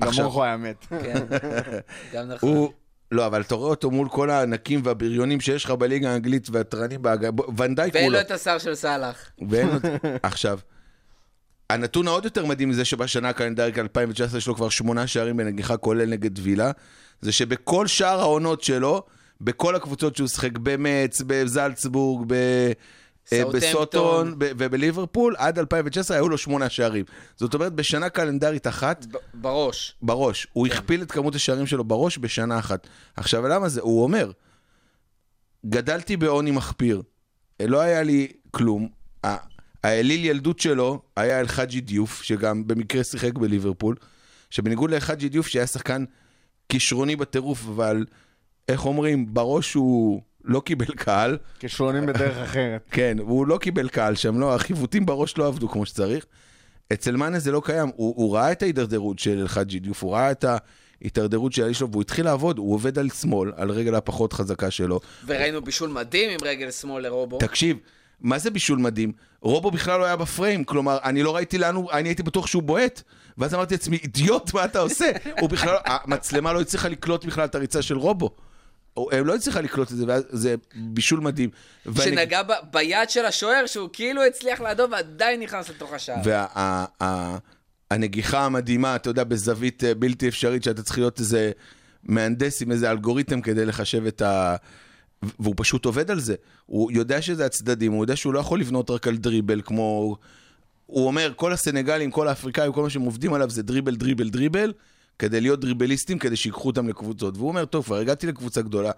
גם עכשיו, מורכו היה מת. כן, גם נכון. הוא... לא, אבל אתה רואה אותו מול כל הענקים והבריונים שיש לך בליגה האנגלית והתרנים בהגה... בוא, ונדייק ואין הוא לו. את השר של סאלח. ואין לו... עכשיו, הנתון העוד יותר מדהים זה שבשנה הקלנדרית 2019 יש לו כבר שמונה שערים בנגיחה, כולל נגד וילה, זה שבכל שאר העונות שלו, בכל הקבוצות שהוא שיחק במץ, בזלצבורג, ב... אה. בסוטון ובליברפול, עד 2019 היו לו שמונה שערים. זאת אומרת, בשנה קלנדרית אחת, בראש. בראש. הוא כן. הכפיל את כמות השערים שלו בראש בשנה אחת. עכשיו, למה זה? הוא אומר, גדלתי בעוני מחפיר, לא היה לי כלום. האליל ילדות שלו היה אל-חאג'י דיוף, שגם במקרה שיחק בליברפול, שבניגוד לאל-חאג'י דיוף, שהיה שחקן כישרוני בטירוף, אבל איך אומרים, בראש הוא לא קיבל קהל. כישרונים בדרך אחרת. כן, והוא לא קיבל קהל שם, לא, החיווטים בראש לא עבדו כמו שצריך. אצל מאנה זה לא קיים, הוא, הוא ראה את ההידרדרות של אלחאג'י דיוף, הוא ראה את ההידרדרות של האיש שלו, והוא התחיל לעבוד, הוא עובד על שמאל, על רגל הפחות חזקה שלו. וראינו בישול מדהים עם רגל שמאל לרובו. תקשיב, מה זה בישול מדהים? רובו בכלל לא היה בפריים, כלומר, אני לא ראיתי לאן הוא, אני הייתי בטוח שהוא בועט, ואז אמרתי לעצמי, אידיוט, מה אתה עושה? הוא בכלל, המצלמה לא הצליחה לקלוט בכלל את הריצה של רובו. הם לא הצליחה לקלוט את זה, וזה בישול מדהים. ואני- שנגע ב- ביד של השוער, שהוא כאילו הצליח לאדום ועדיין נכנס לתוך השער. והנגיחה המדהימה, אתה יודע, בזווית אה, בלתי אפשרית, שאתה צריך להיות איזה מהנדס עם איזה אלגוריתם כדי לחשב את ה... והוא פשוט עובד על זה. הוא יודע שזה הצדדים, הוא יודע שהוא לא יכול לבנות רק על דריבל, כמו... הוא אומר, כל הסנגלים, כל האפריקאים, כל מה שהם עובדים עליו זה דריבל, דריבל, דריבל, כדי להיות דריבליסטים, כדי שיקחו אותם לקבוצות. והוא אומר, טוב, כבר הגעתי לקבוצה גדולה,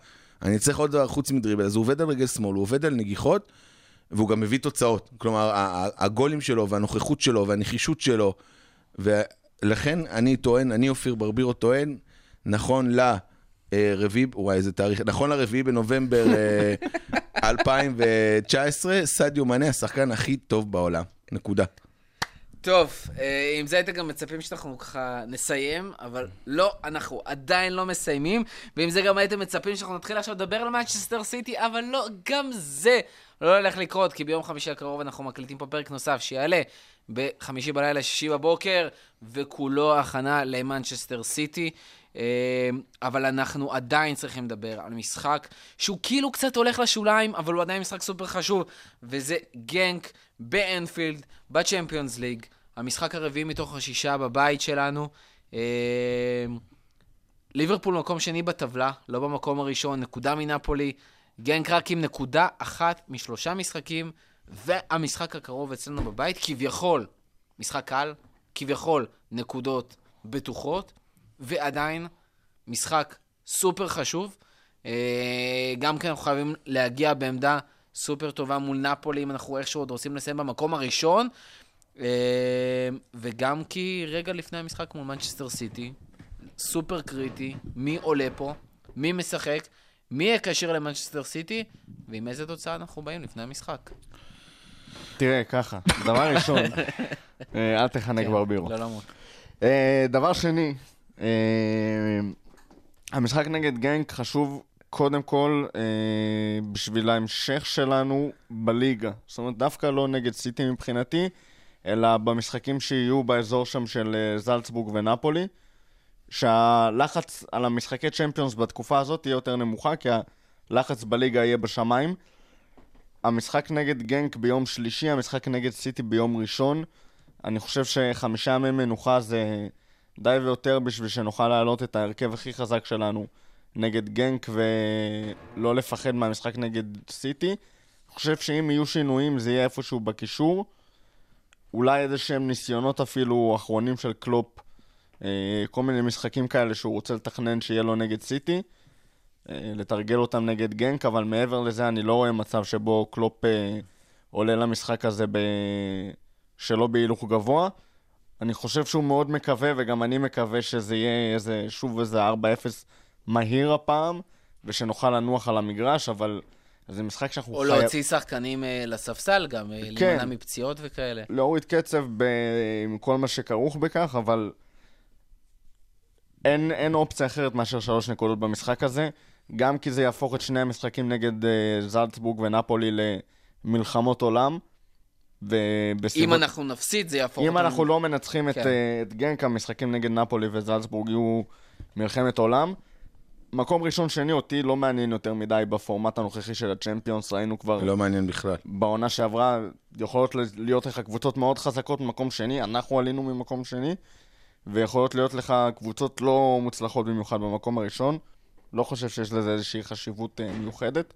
אני צריך עוד דבר חוץ מדריבל. אז הוא עובד על רגל שמאל, הוא עובד על נגיחות, והוא גם מביא תוצאות. כלומר, הגולים שלו, והנוכחות שלו, והנחישות שלו, ולכן אני טוען, אני אופיר ברבירו טוען, נכון לרביעי, וואי, איזה תאריך, נכון לרביעי בנובמבר אה, 2019, סדיו מנה השחקן הכי טוב בעולם. נקודה. טוב, אה, עם זה הייתם גם מצפים שאנחנו ככה נסיים, אבל לא, אנחנו עדיין לא מסיימים, ועם זה גם הייתם מצפים שאנחנו נתחיל עכשיו לדבר על מנצ'סטר סיטי, אבל לא, גם זה לא הולך לקרות, כי ביום חמישי הקרוב אנחנו מקליטים פה פרק נוסף שיעלה בחמישי בלילה, שישי בבוקר, וכולו הכנה למנצ'סטר סיטי. אה, אבל אנחנו עדיין צריכים לדבר על משחק שהוא כאילו קצת הולך לשוליים, אבל הוא עדיין משחק סופר חשוב, וזה גנק באנפילד, ב Champions League, המשחק הרביעי מתוך השישה בבית שלנו. אה, ליברפול מקום שני בטבלה, לא במקום הראשון, נקודה מנפולי. גנק רק עם נקודה אחת משלושה משחקים, והמשחק הקרוב אצלנו בבית, כביכול, משחק קל, כביכול נקודות בטוחות, ועדיין משחק סופר חשוב. אה, גם כן אנחנו חייבים להגיע בעמדה סופר טובה מול נפולי, אם אנחנו איכשהו עוד רוצים לסיים במקום הראשון. אה, וגם כי רגע לפני המשחק מול מנצ'סטר סיטי, סופר קריטי, מי עולה פה, מי משחק, מי יהיה כשיר למנצ'סטר סיטי, ועם איזה תוצאה אנחנו באים לפני המשחק. תראה, ככה, דבר ראשון, אה, אל תחנק ברבירו. לא, לא, דבר שני, אה, המשחק נגד גנק חשוב קודם כל אה, בשביל ההמשך שלנו בליגה. זאת אומרת, דווקא לא נגד סיטי מבחינתי, אלא במשחקים שיהיו באזור שם של אה, זלצבורג ונפולי, שהלחץ על המשחקי צ'מפיונס בתקופה הזאת תהיה יותר נמוכה, כי הלחץ בליגה יהיה בשמיים. המשחק נגד גנק ביום שלישי, המשחק נגד סיטי ביום ראשון. אני חושב שחמישה ימי מנוחה זה די ויותר בשביל שנוכל להעלות את ההרכב הכי חזק שלנו נגד גנק ולא לפחד מהמשחק נגד סיטי. אני חושב שאם יהיו שינויים זה יהיה איפשהו בקישור. אולי איזה שהם ניסיונות אפילו אחרונים של קלופ, אה, כל מיני משחקים כאלה שהוא רוצה לתכנן שיהיה לו נגד סיטי. אה, לתרגל אותם נגד גנק, אבל מעבר לזה אני לא רואה מצב שבו קלופ אה, עולה למשחק הזה ב... שלא בהילוך גבוה. אני חושב שהוא מאוד מקווה, וגם אני מקווה שזה יהיה איזה, שוב איזה 4-0 מהיר הפעם, ושנוכל לנוח על המגרש, אבל זה משחק שאנחנו או חייב... להוציא שחקנים אה, לספסל גם, אה, כן. להימנע מפציעות וכאלה. להוריד קצב ב... עם כל מה שכרוך בכך, אבל אין, אין אופציה אחרת מאשר שלוש נקודות במשחק הזה, גם כי זה יהפוך את שני המשחקים נגד uh, זלצבורג ונפולי למלחמות עולם. ובסביבות... אם אנחנו נפסיד, זה יהפוך אם אנחנו לא מנצחים את, כן. אה, את גנק, המשחקים נגד נפולי וזלצבורג יהיו מלחמת עולם. מקום ראשון שני אותי לא מעניין יותר מדי בפורמט הנוכחי של הצ'מפיונס, ראינו כבר לא מעניין בכלל. בעונה שעברה, יכולות להיות לך קבוצות מאוד חזקות ממקום שני, אנחנו עלינו ממקום שני, ויכולות להיות לך קבוצות לא מוצלחות במיוחד במקום הראשון. לא חושב שיש לזה איזושהי חשיבות אה, מיוחדת,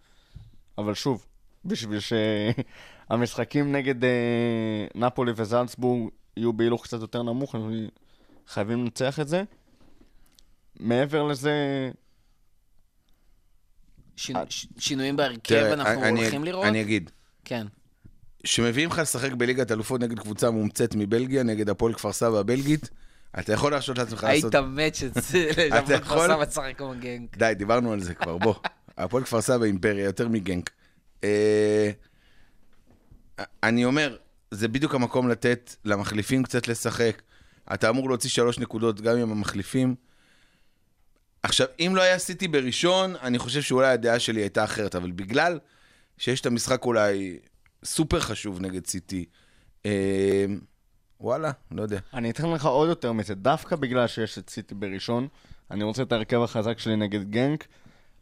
אבל שוב, בשביל שהמשחקים נגד אה, נפולי וזלצבורג יהיו בהילוך קצת יותר נמוך, חייבים לנצח את זה. מעבר לזה, שינו- ש- שינויים בהרכב אנחנו אני- הולכים לראות? אני אגיד, כן. כשמביאים לך לשחק בליגת אלופות נגד קבוצה מומצאת מבלגיה, נגד הפועל כפר סבא הבלגית, אתה יכול להרשות לעצמך לעשות... היית מת שזה... אתה יכול- סבא תשחק כמו גנק. די, דיברנו על זה כבר, בוא. הפועל כפר סבא אימפריה, יותר מגנק. אה, אני אומר, זה בדיוק המקום לתת למחליפים קצת לשחק. אתה אמור להוציא שלוש נקודות גם עם המחליפים. עכשיו, אם לא היה סיטי בראשון, אני חושב שאולי הדעה שלי הייתה אחרת, אבל בגלל שיש את המשחק אולי סופר חשוב נגד סיטי, אה, וואלה, לא יודע. אני אתן לך עוד יותר מזה, דווקא בגלל שיש את סיטי בראשון, אני רוצה את ההרכב החזק שלי נגד גנק.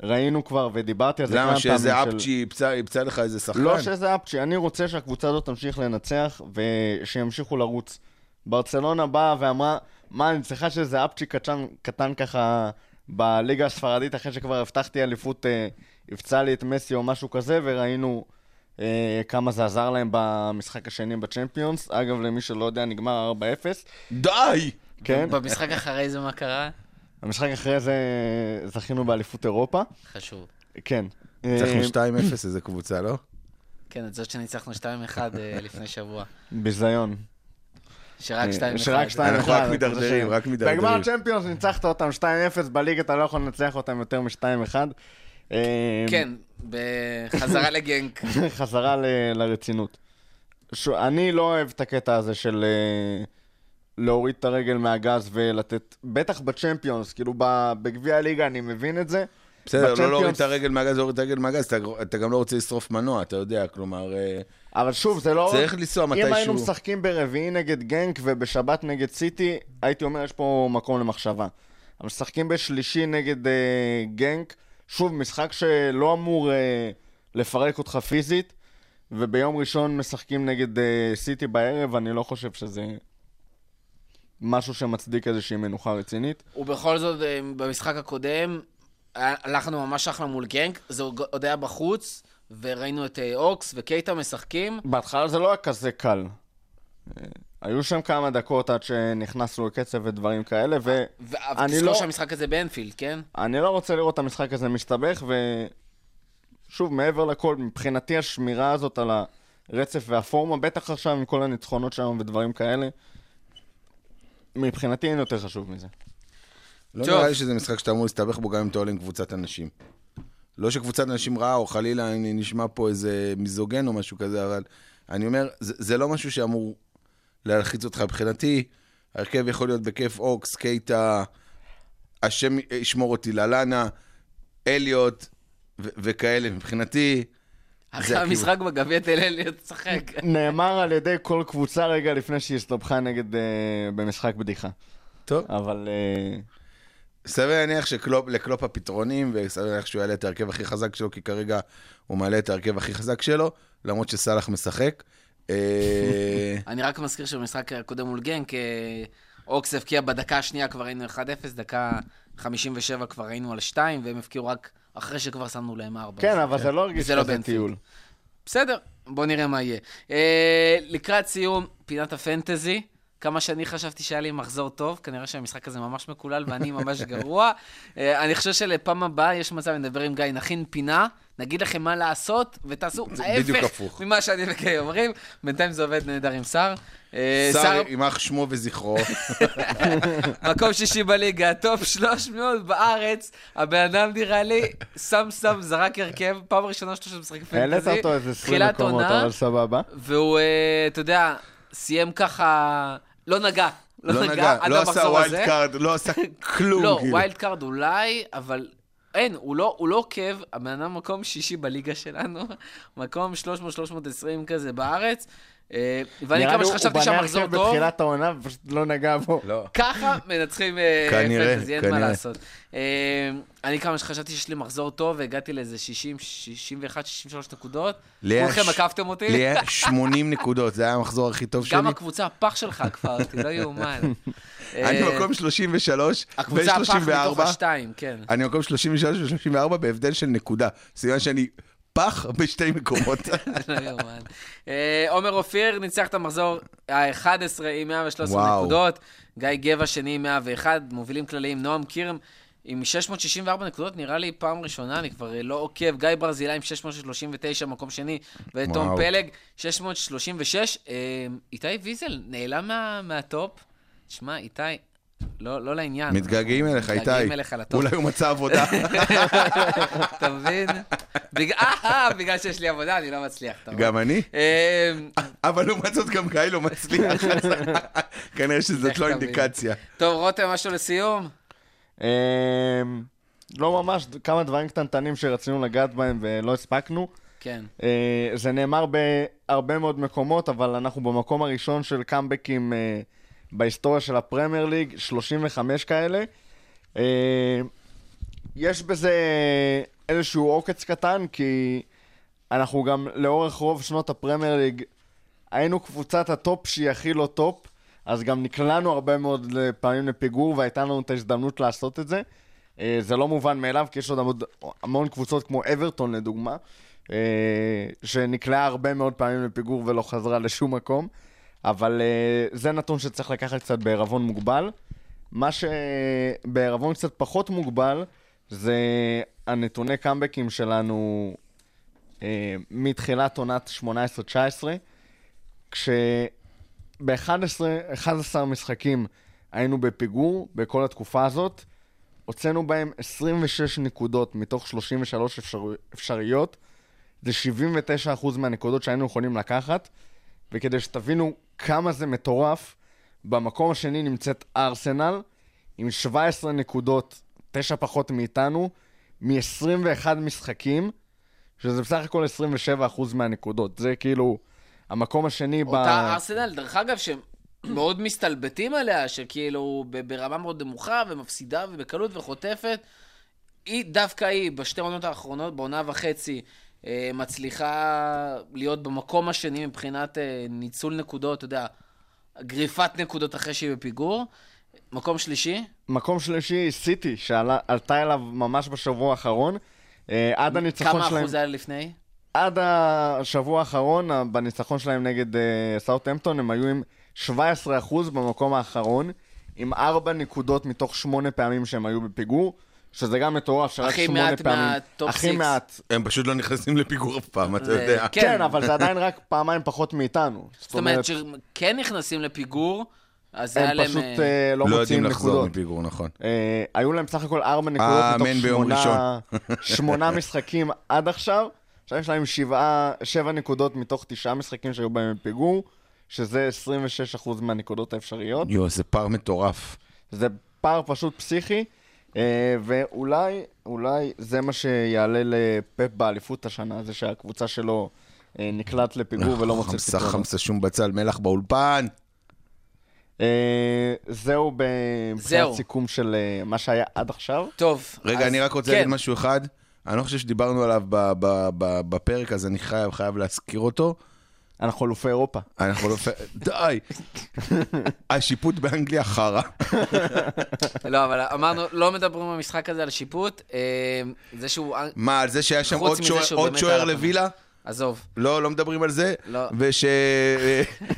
ראינו כבר, ודיברתי על זה כמה למה פעמים. שאיזה של- אפצ'י יפצע- לך איזה שחקן? לא שזה אפצ'י, אני רוצה שהקבוצה הזאת תמשיך לנצח ושימשיכו לרוץ. ברצלונה באה ואמרה, מה, אני צריכה שאיזה אפצ'י קטן, קטן ככה בליגה הספרדית, אחרי שכבר הבטחתי אליפות, אה, יפצע לי את מסי או משהו כזה, וראינו אה, כמה זה עזר להם במשחק השני בצ'מפיונס. אגב, למי שלא יודע, נגמר 4-0. די! כן, במשחק אחרי זה מה קרה? המשחק אחרי זה זכינו באליפות אירופה. חשוב. כן. ניצחנו אה, 2-0 איזה קבוצה, לא? כן, את זאת שניצחנו 2-1 אה, לפני שבוע. ביזיון. שרק 2-1. שרק 2-1. אנחנו רק מידרדרים. רק מידרדרים. בגמר צ'מפיונס ניצחת אותם 2-0, בליגה אתה לא יכול לנצח אותם יותר מ-2-1. כן, בחזרה לגנק. חזרה ל- לרצינות. ש... אני לא אוהב את הקטע הזה של אה, להוריד את הרגל מהגז ולתת, בטח בצ'מפיונס, כאילו ב- בגביע הליגה אני מבין את זה. בסדר, לא להוריד את הרגל מהגז, להוריד את הרגל מהגז, אתה- גם לא רוצה לשרוף מנוע, אתה יודע, כלומר... אה, אבל שוב, זה לא... צריך לנסוע אם היינו מתישהו. משחקים ברביעי נגד גנק ובשבת נגד סיטי, הייתי אומר, יש פה מקום למחשבה. אבל משחקים בשלישי נגד אה, גנק, שוב, משחק שלא אמור אה, לפרק אותך פיזית, וביום ראשון משחקים נגד אה, סיטי בערב, אני לא חושב שזה משהו שמצדיק איזושהי מנוחה רצינית. ובכל זאת, במשחק הקודם, הלכנו ממש אחלה מול גנק, זה עוד היה בחוץ, וראינו את אה, אוקס וקייטה משחקים. בהתחלה זה לא היה כזה קל. אה, היו שם כמה דקות עד שנכנסנו לקצב ודברים כאלה, ו... אני ותזכור לא- שהמשחק הזה באנפילד, כן? אני לא רוצה לראות את המשחק הזה מסתבך, ושוב, מעבר לכל, מבחינתי השמירה הזאת על הרצף והפורמה, בטח עכשיו עם כל הניצחונות שלנו ודברים כאלה, מבחינתי אין יותר חשוב מזה. לא טוב. נראה לי שזה משחק שאתה אמור להסתבך בו גם אם אתה עולה עם קבוצת אנשים. לא שקבוצת אנשים רעה, או חלילה אני נשמע פה איזה מיזוגן או משהו כזה, אבל אני אומר, זה, זה לא משהו שאמור להלחיץ אותך. מבחינתי, ההרכב יכול להיות בכיף אוקס, קייטה, השם ישמור אותי, ללאנה, אליוט ו- וכאלה. מבחינתי, אחרי המשחק בגביע תל אליוט תשחק. נאמר על ידי כל קבוצה רגע לפני שהיא הסתבכה נגד, uh, במשחק בדיחה. טוב. אבל uh, סביר להניח שלקלופ הפתרונים, וסביר להניח שהוא יעלה את ההרכב הכי חזק שלו, כי כרגע הוא מעלה את ההרכב הכי חזק שלו, למרות שסאלח משחק. אה, אני רק מזכיר שבמשחק הקודם מול גנק, אה, אוקס הבקיע בדקה השנייה כבר היינו 1-0, דקה 57 כבר היינו על 2, והם הבקיעו רק אחרי שכבר שמנו להם 4. כן, אבל זה לא הרגיש זה לא כזה. טיול. בסדר, בוא נראה מה יהיה. אה, לקראת סיום, פינת הפנטזי. כמה שאני חשבתי שהיה לי מחזור טוב, כנראה שהמשחק הזה ממש מקולל ואני ממש גרוע. אה, אני חושב שלפעם הבאה יש מצב, אני אדבר עם גיא, נכין פינה, נגיד לכם מה לעשות, ותעשו ההפך. ממה שאני וגיא אומרים. בינתיים זה עובד נהדר עם. אה, שר, יימח שמו וזכרו. מקום שישי בליגה, טופ 300 בארץ, הבן אדם נראה לי, שם שם זרק הרכב, פעם ראשונה שלו שמשחק העלית פנטזי, אותו איזה 20 תחילת מקומות, אבל סבבה. והוא, אה, אתה יודע, סיים ככה, לא נגע, לא לא נגע, עד לא עשה ווילד. קארד, לא עשה כלום. לא, כאילו. ווילד קארד אולי, אבל אין, הוא לא, הוא לא עוקב, הבן אדם מקום שישי בליגה שלנו, מקום 300-320 כזה בארץ, ואני נראה כמה לי שחשבתי הוא בנה שהמחזור הרכב טוב, בתחילת העונה ופשוט לא נגע בו. לא. ככה מנצחים אה, פנטזי, אין מה. לעשות. אה, אני כמה שחשבתי שיש לי מחזור טוב, והגעתי לאיזה 60, 61, 63 נקודות. לי כולכם עקפתם אותי. לי היה 80 נקודות, זה היה המחזור הכי טוב שלי. גם הקבוצה הפח שלך עקפה אותי, לא יאומן. אני אה, מקום 33 הקבוצה הפח מתוך ו-34. השתיים, כן. אני מקום 33 ו-34 בהבדל של נקודה. סימן שאני פח בשתי מקומות. לא יאומן. אה, עומר אופיר ניצח את המחזור ה-11 עם 113 וואו. נקודות. גיא גבע שני עם 101, מובילים כלליים. נועם קירם עם 664 נקודות, נראה לי פעם ראשונה, אני כבר אה, לא עוקב. גיא ברזילי עם 639, מקום שני. ותום. פלג, 636. אה, איתי ויזל נעלם מה- מהטופ. שמע, איתי, לא לא לעניין. מתגעגעים אליך, איתי. מתגעגעים אליך לטופ. אולי הוא מצא עבודה. אתה מבין? בג- אה, בגלל שיש לי עבודה, אני לא מצליח. גם אני. אה, אבל לעומת זאת גם גיא לא מצליח. כנראה שזאת לא? אינדיקציה. טוב, רותם, משהו לסיום? אמ, לא ממש, כמה דברים קטנטנים שרצינו לגעת בהם ולא הספקנו. כן. אה, זה נאמר בהרבה מאוד מקומות, אבל אנחנו במקום הראשון של קאמבקים אה, בהיסטוריה של הפרמייר ליג, 35 כאלה. אה, יש בזה איזשהו עוקץ קטן, כי אנחנו גם לאורך רוב שנות הפרמייר ליג היינו קבוצת הטופ שהיא הכי לא טופ, אז גם נקלענו הרבה מאוד פעמים לפיגור והייתה לנו את ההזדמנות לעשות את זה. אה, זה לא מובן מאליו, כי יש עוד המון, קבוצות כמו אברטון לדוגמה, אה, שנקלעה הרבה מאוד פעמים לפיגור ולא חזרה לשום מקום, אבל אה, זה נתון שצריך לקחת קצת בעירבון מוגבל. מה שבעירבון קצת פחות מוגבל, זה הנתוני קאמבקים שלנו אה, מתחילת עונת 18-19, כשב-11 משחקים היינו בפיגור בכל התקופה הזאת, הוצאנו בהם 26 נקודות מתוך 33 אפשר... אפשריות, זה 79% מהנקודות שהיינו יכולים לקחת, וכדי שתבינו כמה זה מטורף, במקום השני נמצאת ארסנל, עם 17 נקודות, 9 פחות מאיתנו, מ-21 משחקים, שזה בסך הכל 27% מהנקודות. זה כאילו המקום השני ב... אותה ארסנל, דרך אגב, שמאוד מסתלבטים עליה, שכאילו ברמה מאוד נמוכה, ומפסידה ובקלות וחוטפת, היא, דווקא היא, בשתי עונות האחרונות, בעונה וחצי, מצליחה להיות במקום השני מבחינת אה, ניצול נקודות, אתה יודע, גריפת נקודות אחרי שהיא בפיגור. מקום שלישי, מקום שלישי, סיטי, שעלתה אליו ממש בשבוע האחרון. אה, עד הניצחון כמה שלהם... אחוז היה לפני? עד השבוע האחרון, בניצחון שלהם נגד סאוטהמפטון, הם היו עם 17% במקום האחרון, עם 4 נקודות מתוך 8 פעמים שהם היו בפיגור, שזה גם מטורף, שרק הכי 8 מעט פעמים... מהטופ הכי. מעט. הם פשוט לא נכנסים לפיגור אף פעם, אתה זה- יודע. כן. כן, אבל זה עדיין רק פעמיים פחות מאיתנו. זאת אומרת, שכן נכנסים לפיגור, אז היה הם להם... פשוט אה, uh, לא לא מוציאים יודעים לחזור נקודות. מפיגור, נכון. אה, היו להם בסך הכל ארבע נקודות אה, מתוך שמונה, שמונה משחקים עד עכשיו. עכשיו יש להם שבעה, שבע נקודות מתוך תשעה משחקים שהיו בהם בפיגור, שזה 26% מהנקודות האפשריות. יואו, זה פער מטורף. זה פער פשוט פסיכי, אה, ואולי, אולי זה מה שיעלה לפפ באליפות השנה, זה שהקבוצה שלו אה, נקלט לפיגור ולא מוצא חמסה פתרונות. חמסה שום בצל, מלח באולפן. אה, זהו מבחינת. סיכום של אה, מה שהיה עד עכשיו. טוב. רגע, אני רק רוצה כן. להגיד משהו אחד. אני לא חושב שדיברנו עליו ב- ב- ב- בפרק, אז אני חייב חייב להזכיר אותו. אנחנו אלופי אירופה. אנחנו לא... די. השיפוט באנגליה חרא. לא, אבל אמרנו, לא מדברים במשחק הזה על שיפוט. אה, זה שהוא... מה, על זה שהיה שם עוד שוער-. לווילה? עזוב. לא, לא מדברים על זה? לא.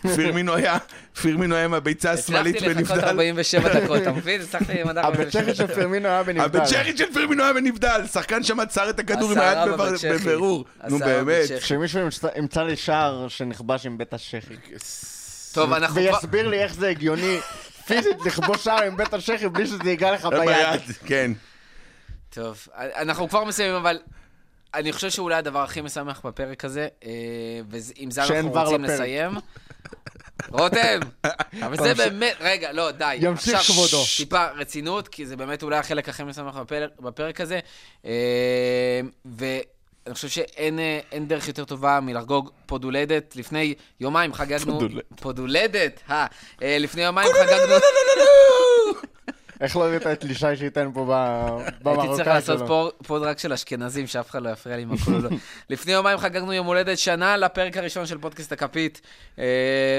ושפירמינו היה, פירמינו היה מהביצה השמאלית הצלחתי לחכות בנבדל. 47 דקות, אתה מבין? הצלחתי עם הדף הבצ'כי של פרמינו היה בנבדל. צ'כי של פירמינו היה בנבדל. שחקן שם עצר את הכדור עם היד. בבירור. נו באמת. שמישהו ימצא- לי שער שנכבש עם בית השחי. טוב, אנחנו כבר... ויסביר לי איך זה הגיוני פיזית לכבוש שער עם בית השחי בלי שזה ייגע לך. ביד, כן. טוב, אנחנו כבר מסיימים, אבל אני חושב שאולי הדבר הכי משמח בפרק הזה, אה, ועם זה אנחנו רוצים. לסיים. רותם, אבל זה באמת, רגע, לא, די. ימשיך כבודו. טיפה רצינות, כי זה באמת אולי החלק הכי משמח בפרק, בפרק הזה. אה, ואני חושב שאין אה, דרך יותר טובה מלחגוג פוד הולדת. לפני יומיים חגגנו... פוד הולדת. פוד הולדת, לפני יומיים חגגנו... איך לא הראית את לישי שייתן פה ב- הייתי צריך במרוקאי לעשות שלו? פוד רק של אשכנזים, שאף אחד לא יפריע לי עם הקולולות. לפני יומיים חגגנו יום הולדת שנה לפרק הראשון של פודקאסט הכפית, אה,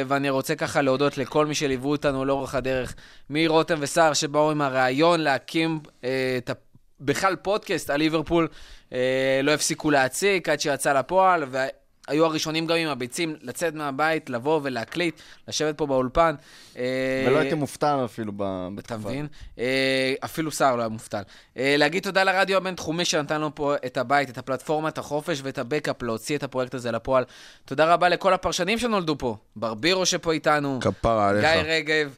ואני רוצה ככה להודות לכל מי שליוו אותנו לאורך הדרך, מרותם וסער שבאו עם הרעיון להקים אה, את ה... בכלל פודקאסט על ליברפול, אה, לא הפסיקו להציק עד שיצא לפועל, והיו הראשונים גם עם הביצים לצאת מהבית, לבוא ולהקליט, לשבת פה באולפן. אה, ולא הייתי מופתע אפילו ב- אתה בתקופה. מבין? אה, אפילו סער לא היה מובטל. אה, להגיד תודה לרדיו הבינתחומי שנתן לנו פה את הבית, את הפלטפורמה, את החופש ואת הבקאפ להוציא את הפרויקט הזה לפועל. תודה רבה לכל הפרשנים שנולדו פה. ברבירו שפה איתנו. כפרה עליך. גיא רגב,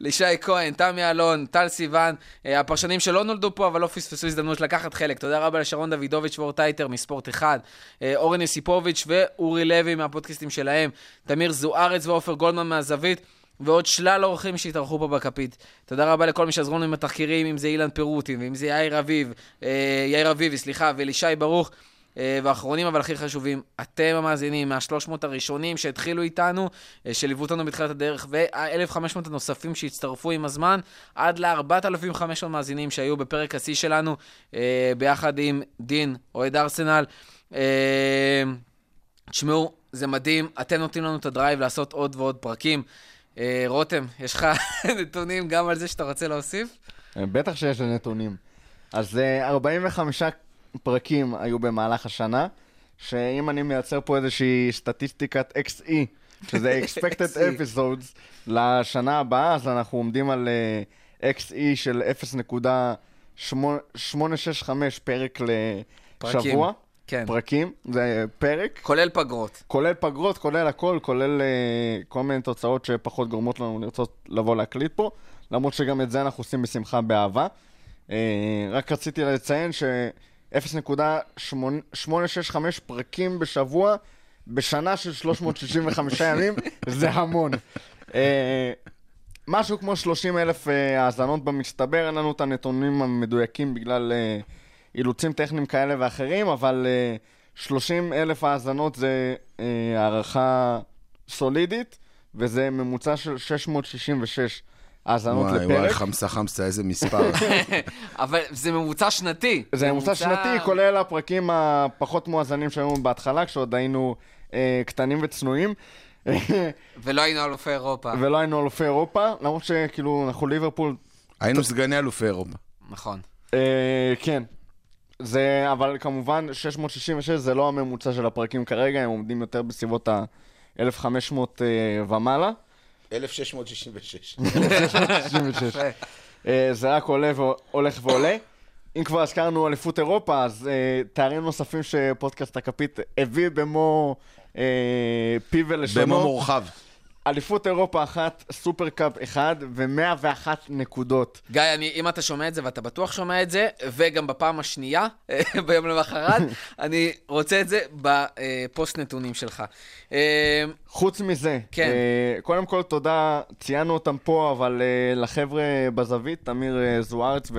לישי כהן, תמי אלון, טל סיוון, אה, הפרשנים שלא נולדו פה אבל לא פספסו הזדמנות לקחת חלק. תודה רבה לשרון דוידוביץ' ואורטייטר מספורט אחד, אה, אורן יוסיפוביץ' ואורי לוי מהפודקאסטים שלהם, תמיר זוארץ ועופר גולדמן מהזווית. ועוד שלל אורחים שהתארחו פה בכפית. תודה רבה לכל מי שעזרו לנו עם התחקירים, אם זה אילן פירוטין, ואם זה יאיר אביב, אה, יאיר אביבי, סליחה, ואלישי ברוך. אה, ואחרונים, אבל הכי חשובים, אתם המאזינים מה-300 הראשונים שהתחילו איתנו, אה, שליוו אותנו בתחילת הדרך, וה-1,500 הנוספים שהצטרפו עם הזמן, עד ל-4,500 מאזינים שהיו בפרק השיא שלנו, אה, ביחד עם דין, אוהד ארסנל. תשמעו, זה מדהים, אתם נותנים לנו את הדרייב לעשות עוד ועוד פרקים. רותם, יש לך נתונים גם על זה שאתה רוצה להוסיף? בטח שיש לי נתונים. אז אה, 45 פרקים היו במהלך השנה, שאם אני מייצר פה איזושהי סטטיסטיקת XE, שזה expected episodes לשנה הבאה, אז אנחנו עומדים על אה, XE של 0.865 פרק. לשבוע. כן. פרקים, זה פרק. כולל פגרות. כולל פגרות, כולל הכל, כולל uh, כל מיני תוצאות שפחות גורמות לנו לרצות לבוא להקליט פה, למרות שגם את זה אנחנו עושים בשמחה באהבה. Uh, רק רציתי לציין ש-0.865 פרקים בשבוע, בשנה של 365 ימים, זה המון. Uh, משהו כמו 30 אלף uh, האזנות במצטבר, אין לנו את הנתונים המדויקים בגלל uh, אילוצים טכניים כאלה ואחרים, אבל uh, 30 אלף האזנות זה הערכה סולידית, וזה ממוצע של 666 האזנות וואי, לפרק. וואי, חמסה חמסה, איזה מספר. אבל זה ממוצע שנתי. זה ממוצע שנתי, כולל הפרקים הפחות מואזנים שהיו בהתחלה, כשעוד היינו אה, קטנים וצנועים. ולא היינו אלופי אירופה. ולא היינו אלופי אירופה, למרות שכאילו אנחנו ליברפול, היינו סגני אלופי אירופה. נכון. אה, כן. זה, אבל כמובן, 666 זה לא הממוצע של הפרקים כרגע, הם עומדים יותר בסביבות ה-1500 אה, ומעלה. 1666. 66. אה, זה רק עולה והולך ועולה. אם כבר הזכרנו אליפות אירופה, אז אה, תארים נוספים שפודקאסט הכפית הביא במו אה, פיו ולשונו. במו מורחב. אליפות אירופה אחת, סופרקאפ אחד ו-101 נקודות. גיא, אני, אם אתה שומע את זה, ואתה בטוח שומע את זה, וגם בפעם השנייה, ביום למחרת, אני רוצה את זה בפוסט נתונים שלך. אה, חוץ מזה, כן. אה, קודם כל תודה, ציינו אותם פה, אבל אה, לחבר'ה בזווית, תמיר אה, זוארץ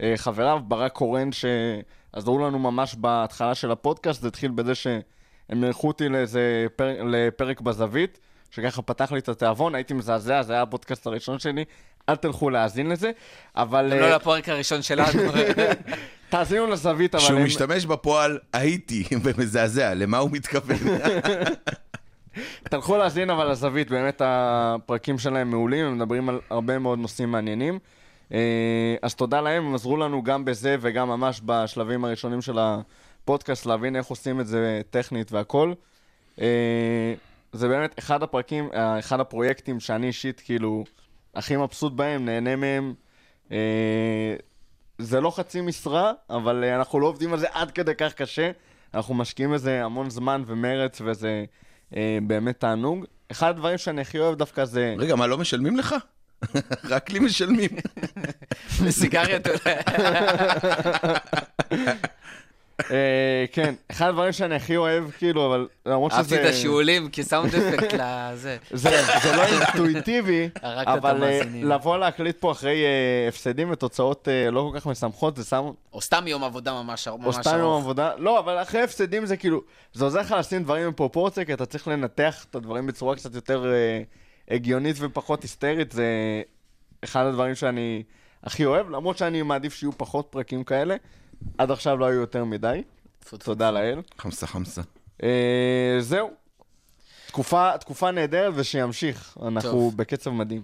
וחבריו, ברק קורן, שעזרו לנו ממש בהתחלה של הפודקאסט, זה התחיל בזה שהם אירחו אותי לאיזה פרק, לפרק בזווית, שככה פתח לי את התיאבון, הייתי מזעזע, זה היה הפודקאסט הראשון שלי, אל תלכו להאזין לזה, אבל... גם אה, לא לפרק הראשון שלנו. תאזינו לזווית, אבל... כשהוא משתמש בפועל, הייתי, ומזעזע, למה הוא מתכוון? תלכו להאזין אבל לזווית, באמת הפרקים שלהם מעולים, הם מדברים על הרבה מאוד נושאים מעניינים. אה, אז תודה להם, הם עזרו לנו גם בזה וגם ממש בשלבים הראשונים של הפודקאסט להבין איך עושים את זה טכנית והכל. זה באמת אחד הפרקים, אה, אחד הפרויקטים שאני אישית כאילו הכי מבסוט בהם, נהנה מהם. אה, זה לא חצי משרה, אבל אה, אנחנו לא עובדים על זה עד כדי כך קשה. אנחנו משקיעים בזה המון זמן ומרץ, וזה אה, באמת תענוג. אחד הדברים שאני הכי אוהב דווקא זה... רגע, מה, לא משלמים לך? רק לי משלמים. סיגריות אולי. אה, כן, אחד הדברים שאני הכי אוהב, כאילו, אבל למרות שזה... אהבתי את השיעולים כסאונד אפקט לזה. זה, לא אינטואיטיבי, אבל אה. לבוא להקליט פה אחרי אה, הפסדים ותוצאות לא כל כך משמחות, זה שם... או סתם יום עבודה ממש ממש או ארוך. סתם יום עבודה. לא, אבל אחרי הפסדים זה כאילו... זה עוזר לך לשים דברים בפרופורציה, כי אתה צריך לנתח את הדברים בצורה קצת יותר הגיונית ופחות היסטרית. זה אחד הדברים שאני הכי אוהב, למרות שאני מעדיף שיהיו פחות פרקים כאלה. עד עכשיו לא היו יותר מדי. תודה לאל. חמסה חמסה. אה, זהו. תקופה, תקופה נהדרת ושימשיך. אנחנו טוב. בקצב מדהים.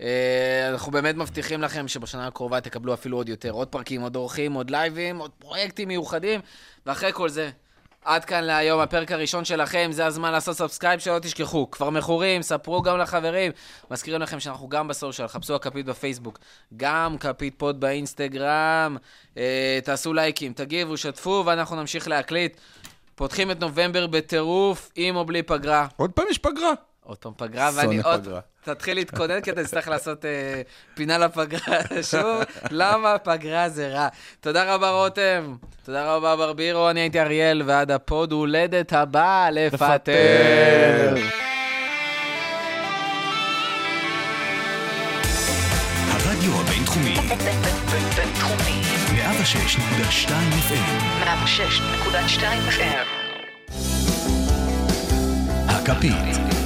אה, אנחנו באמת מבטיחים לכם שבשנה הקרובה תקבלו אפילו עוד יותר, עוד פרקים, עוד אורחים, עוד לייבים, עוד פרויקטים מיוחדים, ואחרי כל זה, עד כאן להיום, הפרק הראשון שלכם, זה הזמן לעשות subscribe, שלא תשכחו. כבר מכורים, ספרו גם לחברים. מזכירים לכם שאנחנו גם ב social, חפשו הכפית בפייסבוק, גם כפית פוד באינסטגרם. אה, תעשו לייקים, תגיבו, שתפו, ואנחנו נמשיך להקליט. פותחים את נובמבר בטירוף, עם או בלי פגרה. עוד פעם יש פגרה. עוד פעם פגרה, ואני עוד... פגרה. תתחיל להתכונן כי אתה תצטרך לעשות אה, פינה לפגרה שוב. למה פגרה זה רע? תודה רבה, רותם. תודה רבה, ברבירו. אני הייתי אריאל, ועד הפוד הולדת הבא, לפטר. לפטר. הרדיו הרדיו הבינתחומי. בינתחומי. 106.2 FM. 106.2 FM. הכפית.